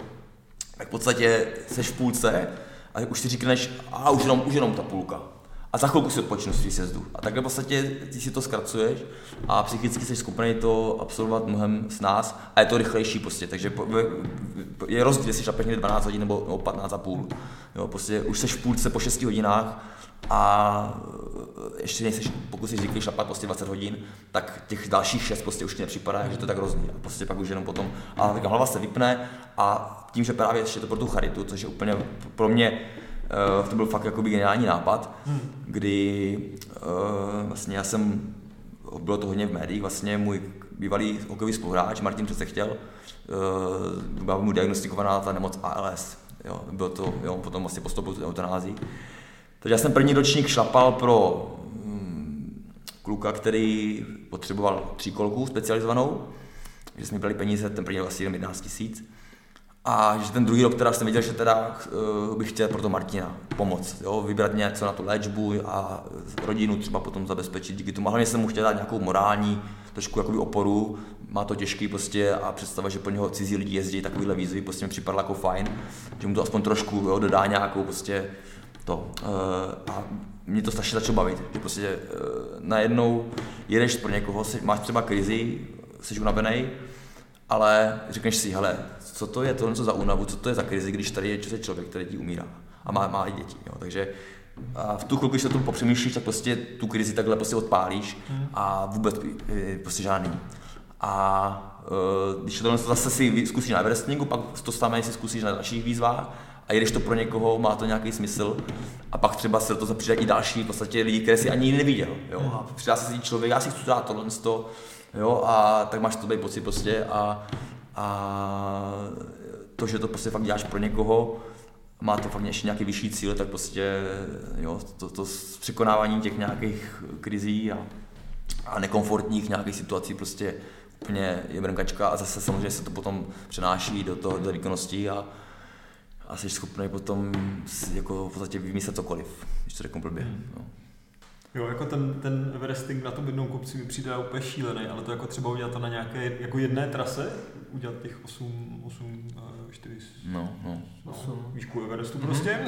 tak v podstatě seš v půlce a už si říkneš, a už jenom, už jenom ta půlka a za chvilku si odpočnu z sjezdu. A takhle v podstatě ty si to zkracuješ a psychicky jsi schopný to absolvovat mnohem s nás a je to rychlejší prostě, takže je rozdíl, jestli šlapeš někde 12 hodin nebo, nebo 15 a půl. Jo, prostě už jsi v půlce po 6 hodinách a ještě nejseš, pokud si zvyklý šlapat prostě 20 hodin, tak těch dalších 6 prostě už ti nepřipadá, že to tak. A prostě pak už jenom potom, a hlava se vypne a tím, že právě ještě to pro tu charitu, což je úplně pro mě Uh, to byl fakt jakoby geniální nápad, hmm. kdy uh, vlastně já jsem, bylo to hodně v médiích, vlastně můj bývalý hokejový spoluhráč Martin přece chtěl, uh, byla mu diagnostikovaná ta nemoc ALS, jo, bylo to, jo, potom vlastně postoupil eutanázii. Takže já jsem první ročník šlapal pro um, kluka, který potřeboval tříkolku specializovanou, že jsme brali peníze, ten první vlastně jenom 11 tisíc. A že ten druhý rok teda jsem viděl, že teda uh, bych chtěl pro to Martina pomoct, jo, vybrat něco na tu léčbu a rodinu třeba potom zabezpečit díky tomu. Hlavně jsem mu chtěl dát nějakou morální, trošku jakoby oporu, má to těžký prostě a představa, že po něho cizí lidi jezdí takovýhle výzvy, prostě mi připadlo jako fajn, že mu to aspoň trošku jo, dodá nějakou prostě to. Uh, a mě to strašně začalo bavit, že prostě uh, najednou jedeš pro někoho, máš třeba krizi, jsi unavený, ale řekneš si, hele, co to je to, co za únavu, co to je za krizi, když tady je člověk, který ti umírá a má, má i děti. Jo. Takže a v tu chvilku, když se o tom popřemýšlíš, tak prostě tu krizi takhle prostě odpálíš hmm. a vůbec prostě žádný. A uh, když to zase si zkusíš na Everestingu, pak to samé si zkusíš na dalších výzvách a když to pro někoho, má to nějaký smysl a pak třeba se do toho přijde i další v podstatě lidi, které si ani neviděl. Jo? Hmm. A přidá se si člověk, já si chci dát tohle, jo? a tak máš to pocit prostě a a to, že to prostě fakt děláš pro někoho, má to fakt ještě nějaký vyšší cíl, tak prostě jo, to, to překonávání těch nějakých krizí a, a nekomfortních nějakých situací prostě úplně je brnkačka a zase samozřejmě se to potom přenáší do toho do výkonnosti a, a jsi schopný potom jako v podstatě vymyslet cokoliv, když to řeknu blbě. Hmm. No. Jo, jako ten, ten Everesting na tom jednou kopci mi přijde úplně šílený, ale to jako třeba udělat to na nějaké jako jedné trase, udělat těch 8, 8 4, no, no. 8 výšku Everestu mm-hmm. prostě.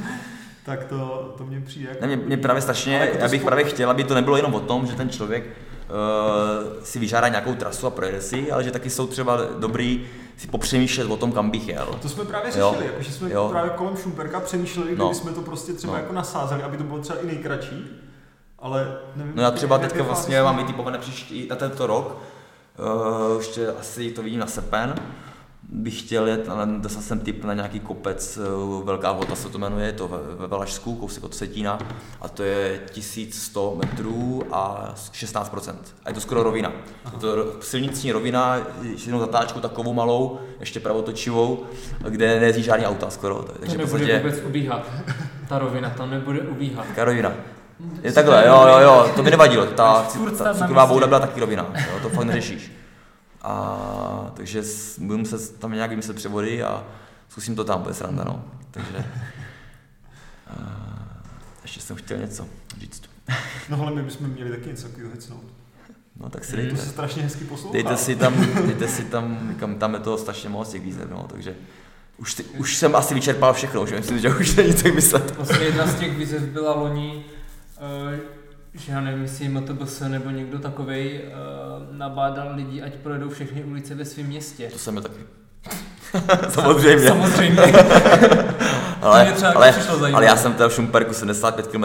tak to, to mě přijde jako... Ne, mě, mě právě strašně, jako já bych právě chtěl, aby to nebylo jenom o tom, že ten člověk uh, si vyžádá nějakou trasu a projede si, ale že taky jsou třeba dobrý si popřemýšlet o tom, kam bych jel. To jsme právě řešili, jako, že jsme jo. právě kolem Šumperka přemýšleli, no. jsme to prostě třeba no. jako nasázeli, aby to bylo třeba i nejkratší Ale nevím, No já třeba teďka vlastně mám i typované příští, na tento rok, uh, ještě asi to vidím na srpen, bych chtěl jet, ale dostal jsem tip na nějaký kopec, uh, Velká vota se to jmenuje, je to ve, ve Valašsku, kousek od Setína, a to je 1100 metrů a 16%. A je to skoro rovina. Aha. Je to silniční rovina, jednou zatáčku takovou malou, ještě pravotočivou, kde nejezdí žádný auta skoro. Takže to nebude podstatě... vůbec ubíhat, ta rovina, tam nebude ubíhat. Taká rovina. Je takhle, jo, jo, jo, to by nevadilo, ta, ta cukrová bouda byla taky rovina, jo, to fakt neřešíš. A, takže budu muset tam nějak vymyslet převody a zkusím to tam, bude sranda, no. Takže a, ještě jsem chtěl něco říct. No ale my bychom měli taky něco takového hecnout. No tak si dejte. To se strašně hezky poslouchá. Dejte si tam, dejte si tam, kam, tam je to strašně moc těch výzev, no, takže už, ty, už jsem asi vyčerpal všechno, že myslím, že už není co vymyslet. Vlastně jedna z těch výzev byla loni, že já nevím, jestli MTBS nebo někdo takovej uh, nabádal lidi, ať projedou všechny ulice ve svém městě. To jsem taky. Samozřejmě. Samozřejmě. ale, ale, ale já jsem teda v Šumperku 75 km,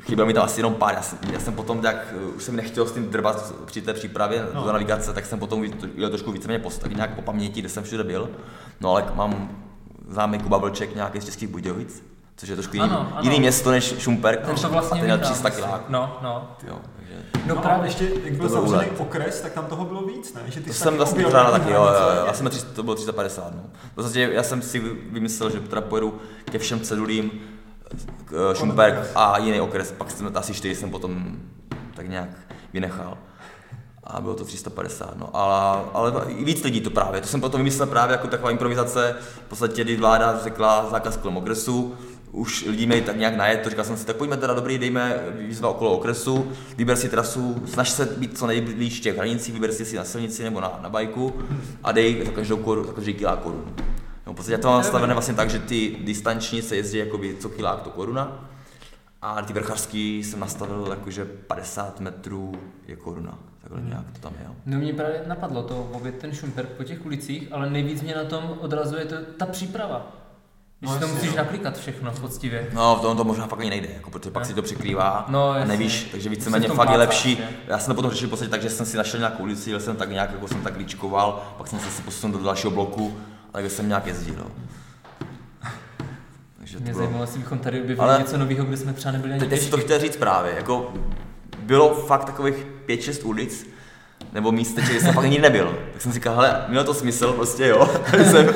chyběl mi tam asi jenom pár, já jsem, já jsem potom tak, uh, už jsem nechtěl s tím drbat při té přípravě no. do navigace, tak jsem potom jel trošku víceméně postavit nějak po paměti, kde jsem všude byl. No ale mám známý Kuba Vlček nějaký z Českých Budějovic, což je trošku jiný, ano, ano. jiný město než Šumperk. Ten to vlastně a ten měl 300 kiláků. No, no. Jo, takže... No, no právě ještě, jak byl zavřený okres, tak tam toho bylo víc, ne? Že ty to jsem vlastně pořád taky, jo, já jsem 300, to bylo 350, no. Prostě já jsem si vymyslel, že teda pojedu ke všem cedulím, Šumperk a jiný okres, pak jsem asi 4 jsem potom tak nějak vynechal a bylo to 350, no. Ale, ale i víc lidí to právě, to jsem potom vymyslel právě jako taková improvizace, v podstatě, kdy vláda řekla zákaz kolem okresu, už lidi měli tak nějak najet, to říkal jsem si, tak pojďme teda dobrý, dejme výzva okolo okresu, vyber si trasu, snaž se být co nejblíž těch hranicích, vyber si si na silnici nebo na, na bajku a dej za každou koru, za každý kilák korun. No, v podstatě to mám nastavené vlastně tak, že ty distanční se jezdí jakoby co kilák to koruna a ty vrchařský jsem nastavil jakože 50 metrů je koruna. Takhle hmm. nějak to tam je. No mě právě napadlo to obět ten šumper po těch ulicích, ale nejvíc mě na tom odrazuje to, ta příprava. Když no, to musíš jo. naklikat všechno poctivě. No, v tom to možná fakt ani nejde, jako, protože pak si to překrývá no, a nevíš, takže víceméně fakt je lepší. Je. Já jsem to potom řešil v podstatě tak, že jsem si našel nějakou ulici, jel jsem tak nějak, jako jsem tak líčkoval, pak jsem se posunul do dalšího bloku, a tak jsem nějak jezdil. No. Takže Mě bylo... zajímalo, jestli bychom tady objevili Ale něco nového, kde jsme třeba nebyli ani Teď si to chtěl říct právě, jako bylo fakt takových 5-6 ulic, nebo místeček, kde jsem fakt nikdy nebyl. Tak jsem si říkal, hele, mělo to smysl, prostě jo, jsem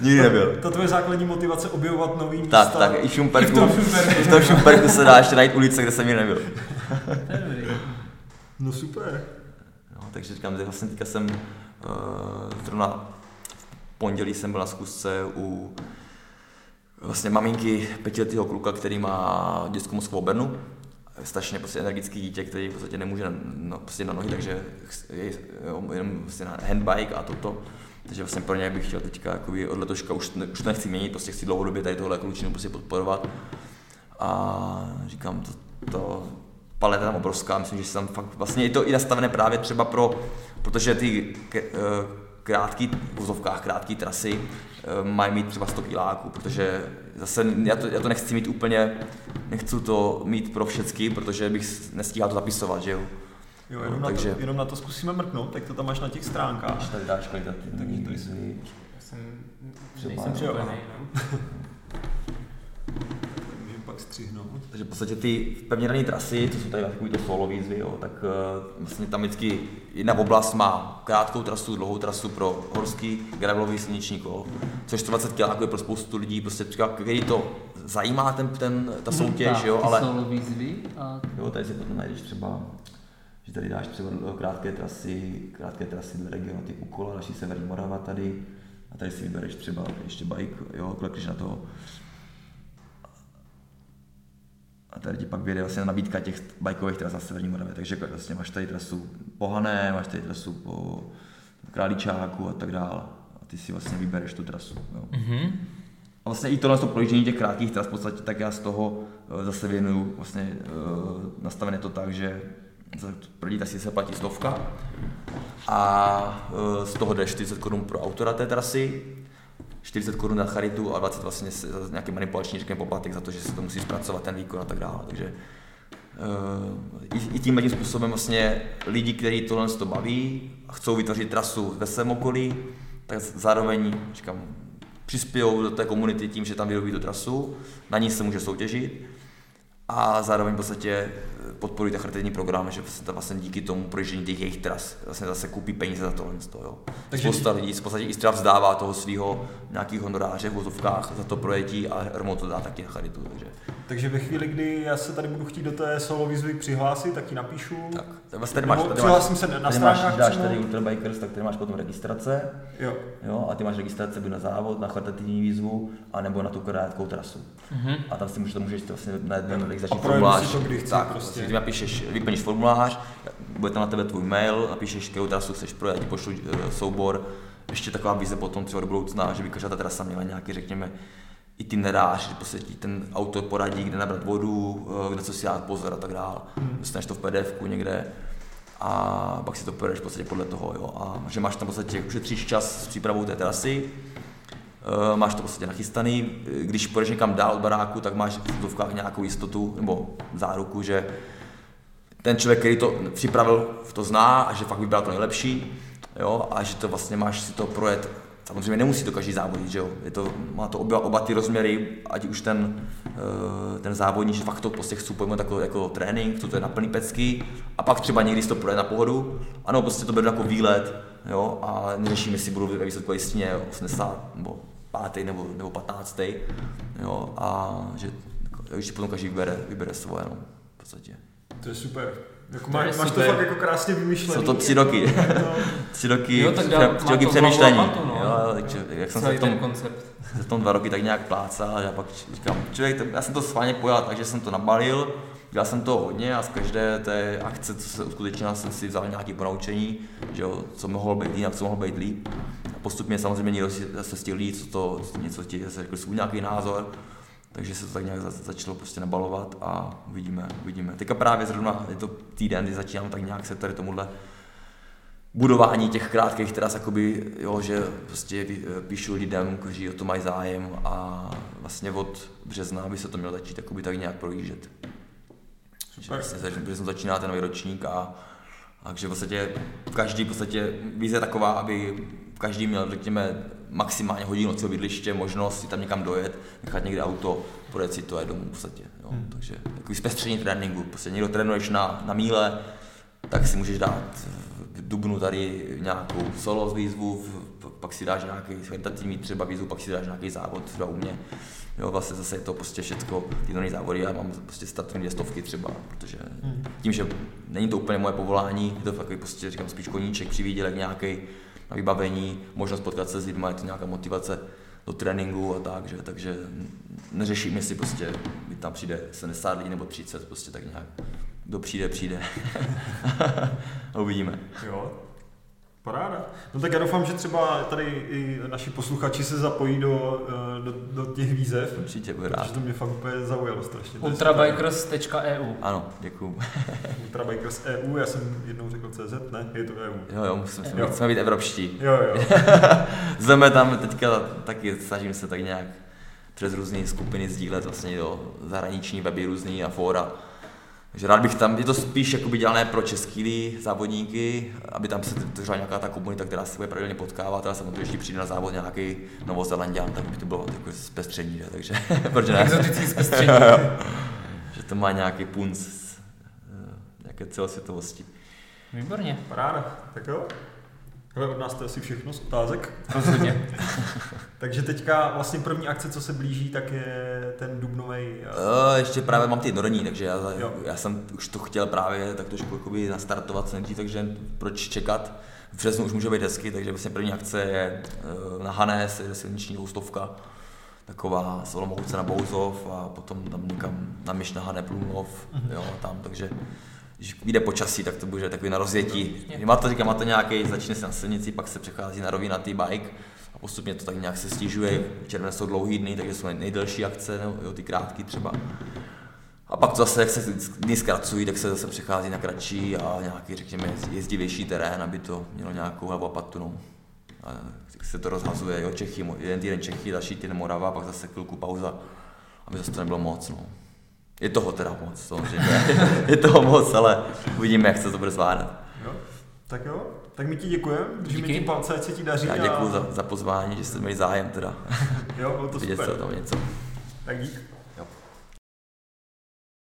nikdy nebyl. To tvoje základní motivace objevovat nový místa. Tak, tak, i v Šumperku, i v tom Šumperku, i v tom Šumperku se dá ještě najít ulice, kde jsem nikdy nebyl. no super. No, takže říkám, že vlastně teďka jsem uh, zrovna pondělí jsem byl na zkusce u vlastně maminky pětiletého kluka, který má dětskou mozkovou obernu. Strašně prostě energický dítě, který v podstatě nemůže na, no, prostě na nohy, takže je jenom prostě na handbike a toto. Takže vlastně pro něj bych chtěl teďka jakoby od letoška už, ne, už to nechci měnit, prostě chci dlouhodobě tady tohle klučinu prostě podporovat. A říkám, to, to paleta tam obrovská, myslím, že se tam fakt, vlastně je to i nastavené právě třeba pro, protože ty eh, krátký, v krátký trasy eh, mají mít třeba 100 kiláků, protože zase já to, já to nechci mít úplně, nechci to mít pro všechny, protože bych nestíhal to zapisovat, že jo. Jo, jenom, no, takže... na to, jenom na to zkusíme mrknout, tak to tam máš na těch stránkách. Tady dáš Takže jsi... Já jsem, nejsem připravený, no. Pak střihnout. Takže v podstatě ty pevně dané trasy, co jsou tady takový to solo výzvy, jo, tak uh, vlastně tam vždycky jedna oblast má krátkou trasu, dlouhou trasu pro horský gravelový silniční kol, což 20 km je pro spoustu lidí, prostě který to zajímá ten, ten, ta mhm, soutěž, jo, ale... Solo výzvy a... Jo, tady si potom najdeš třeba že tady dáš třeba krátké trasy, krátké trasy do regionu typu Kola, naší Severní Morava tady, a tady si vybereš třeba ještě bike, jo, když na to a tady ti pak vyjde vlastně nabídka těch bajkových tras na Severní Moravě, takže vlastně máš tady trasu po Hané, máš tady trasu po Králíčáku a tak dále. A ty si vlastně vybereš tu trasu. Jo. Mm-hmm. A vlastně i tohle to projíždění těch krátkých tras v podstatě, tak já z toho eh, zase věnuju, vlastně uh, nastavené to tak, že za první trasy se platí stovka a uh, z toho jde 40 korun pro autora té trasy 40 korun na charitu a 20 vlastně za nějaký manipulační řekněme, poplatek za to, že se to musí zpracovat ten výkon a tak dále. Takže i, i tímhle tím způsobem vlastně lidi, kteří tohle to baví a chcou vytvořit trasu ve svém okolí, tak zároveň říkám, přispějou do té komunity tím, že tam vyrobí tu trasu, na ní se může soutěžit a zároveň v podstatě podporují ten charitativní program, že to vlastně díky tomu projíždění těch jejich tras vlastně zase koupí peníze za tohle. Jo. Takže Spousta lidí v podstatě i třeba vzdává toho svého nějakých honoráře v vozovkách za to projetí a Rmo to dá taky na charitu. Takže. takže ve chvíli, kdy já se tady budu chtít do té solo výzvy přihlásit, tak ti napíšu. Tak, tak vlastně tady máš, tady přihlásím máš, se na tady. Máš, dáš tady Ultrabikers, tak tady máš potom registrace. Jo. jo. a ty máš registrace buď na závod, na charitativní výzvu, anebo na tu krátkou trasu. Mm-hmm. A tam si můžeš, to vlastně na jednom formulář. To, kdy chci, tak, prostě. Ty napíšeš, vyplníš formulář, bude tam na tebe tvůj mail, napíšeš, kterou trasu chceš projet, já ti pošlu uh, soubor. Ještě taková vize potom třeba do budoucna, že by každá ta trasa měla nějaký, řekněme, itinerář, že prostě ten auto poradí, kde nabrat vodu, eh, kde co si dát pozor a tak dále. Hmm. Dostaneš to v pdf někde a pak si to pojedeš v podstatě podle toho. Jo. A že máš tam v podstatě, ušetříš čas s přípravou té trasy, eh, máš to podstatě nachystaný. Když půjdeš někam dál od baráku, tak máš v nějakou jistotu nebo záruku, že ten člověk, který to připravil, to zná a že fakt vybral to nejlepší jo, a že to vlastně máš si to projet Samozřejmě nemusí to každý závodit, že jo? Je to, má to oba, oba ty rozměry, ať už ten, uh, ten závodník, že fakt to prostě chci pojmout jako, jako trénink, co to je na plný pecky, a pak třeba někdy to projde na pohodu, ano, prostě to beru jako výlet, jo, a neřeším, jestli budu ve výsledku listině 80 nebo 5. nebo, nebo 15. Jo, a že, že potom každý vybere, vybere svoje, no, v podstatě. To je super. Jako máš, máš to fakt jako krásně vymyšlené. Jsou to tři roky. tři roky, jo, tak dá, tři roky přemýšlení. No. jo, takže, jak jsem se v tom, koncept. v tom dva roky tak nějak plácal a já pak říkám, člověk, já jsem to schválně pojal, takže jsem to nabalil, dělal jsem to hodně a z každé té akce, co se uskutečnila, jsem si vzal nějaké ponaučení, že jo, co mohlo být líp co mohlo být líp. A postupně samozřejmě někdo se stihl co to, něco ti zase řekl svůj nějaký názor, takže se to tak nějak začalo prostě nabalovat a uvidíme, uvidíme. Teďka právě zrovna je to týden, kdy začínám tak nějak se tady tomuhle budování těch krátkých tras, jakoby, jo, že prostě píšu lidem, kteří o to mají zájem a vlastně od března by se to mělo začít tak nějak projíždět. Že vlastně březnu začíná ten nový ročník a, takže v podstatě každý v podstatě vize taková, aby každý měl, řekněme, maximálně hodinu od svého bydliště, možnost si tam někam dojet, nechat někde auto, projet si to a domů v podstatě. Jo. Hmm. Takže takový zpestření tréninku. Prostě někdo trénuješ na, na míle, tak si můžeš dát v Dubnu tady nějakou solo výzvu, pak si dáš nějaký charitativní třeba výzvu, pak si dáš nějaký závod třeba u mě. Jo, vlastně zase je to prostě všechno ty závody, já mám prostě startovní dvě stovky třeba, protože hmm. tím, že není to úplně moje povolání, je to takový prostě, říkám, spíš koníček, přivídělek nějaký, na vybavení, možnost potkat se s lidmi, je to nějaká motivace do tréninku a tak, že, takže neřeším, jestli prostě mi tam přijde 70 lidí nebo 30, prostě tak nějak. Kdo přijde, přijde. a uvidíme. Jo, Paráda. No tak já doufám, že třeba tady i naši posluchači se zapojí do, eh, do, do těch výzev. Určitě, bude rád. to mě fakt úplně zaujalo strašně. Ultrabikers.eu Ano, děkuju. Ultrabikers.eu, já jsem jednou řekl CZ, ne? Je to EU. Jo, jo, musíme, jo. musíme být evropští. Jo, jo. Zveme tam teďka taky, snažím se tak nějak přes různé skupiny sdílet vlastně do zahraniční weby různý a fóra takže rád bych tam, je to spíš jakoby dělané pro český závodníky, aby tam se tvořila nějaká ta komunita, která se bude pravidelně potkávat, ale samozřejmě, když přijde na závod nějaký Novozelandian, tak by to bylo jako zpestření, že? takže proč ne? Exotický zpestření. že to má nějaký punc eh, nějaké celosvětovosti. Výborně. Paráda, tak jo. Ale od nás to je asi všechno z otázek. Rozhodně. Takže teďka vlastně první akce, co se blíží, tak je ten dubnový. Uh, ještě právě mám ty jednodenní, takže já, já jsem už to chtěl právě tak trošku jakoby nastartovat nejdřív, takže proč čekat. V březnu už může být hezky, takže vlastně první akce je uh, na Hanes, je silniční dvoustovka, taková Solomouce na Bouzov a potom tam někam na Myš na Hane Plumov, mm-hmm. jo, tam, takže když vyjde počasí, tak to bude takový na rozjetí. Má to, říkám, má to nějaký, začne se na silnici, pak se přechází na rovinatý bike a postupně to tak nějak se stěžuje. Červené jsou dlouhý dny, takže jsou nejdelší akce, nebo jo, ty krátké třeba. A pak to zase, jak se dny zkracují, tak se zase přechází na kratší a nějaký, řekněme, jezdivější terén, aby to mělo nějakou hlavu a patu. No. A tak se to rozhazuje, jo, Čechy, jeden týden Čechy, další týden Morava, pak zase chvilku pauza, aby zase to nebylo moc. No. Je toho teda moc, samozřejmě. je toho moc, ale uvidíme, jak se to bude zvládat. Jo. Tak jo, tak my ti děkujeme, držíme ti palce, ať se ti daří. Já děkuji a... za, za pozvání, že jste měli zájem teda. jo, bylo to Vidět super. tam něco. Tak dík.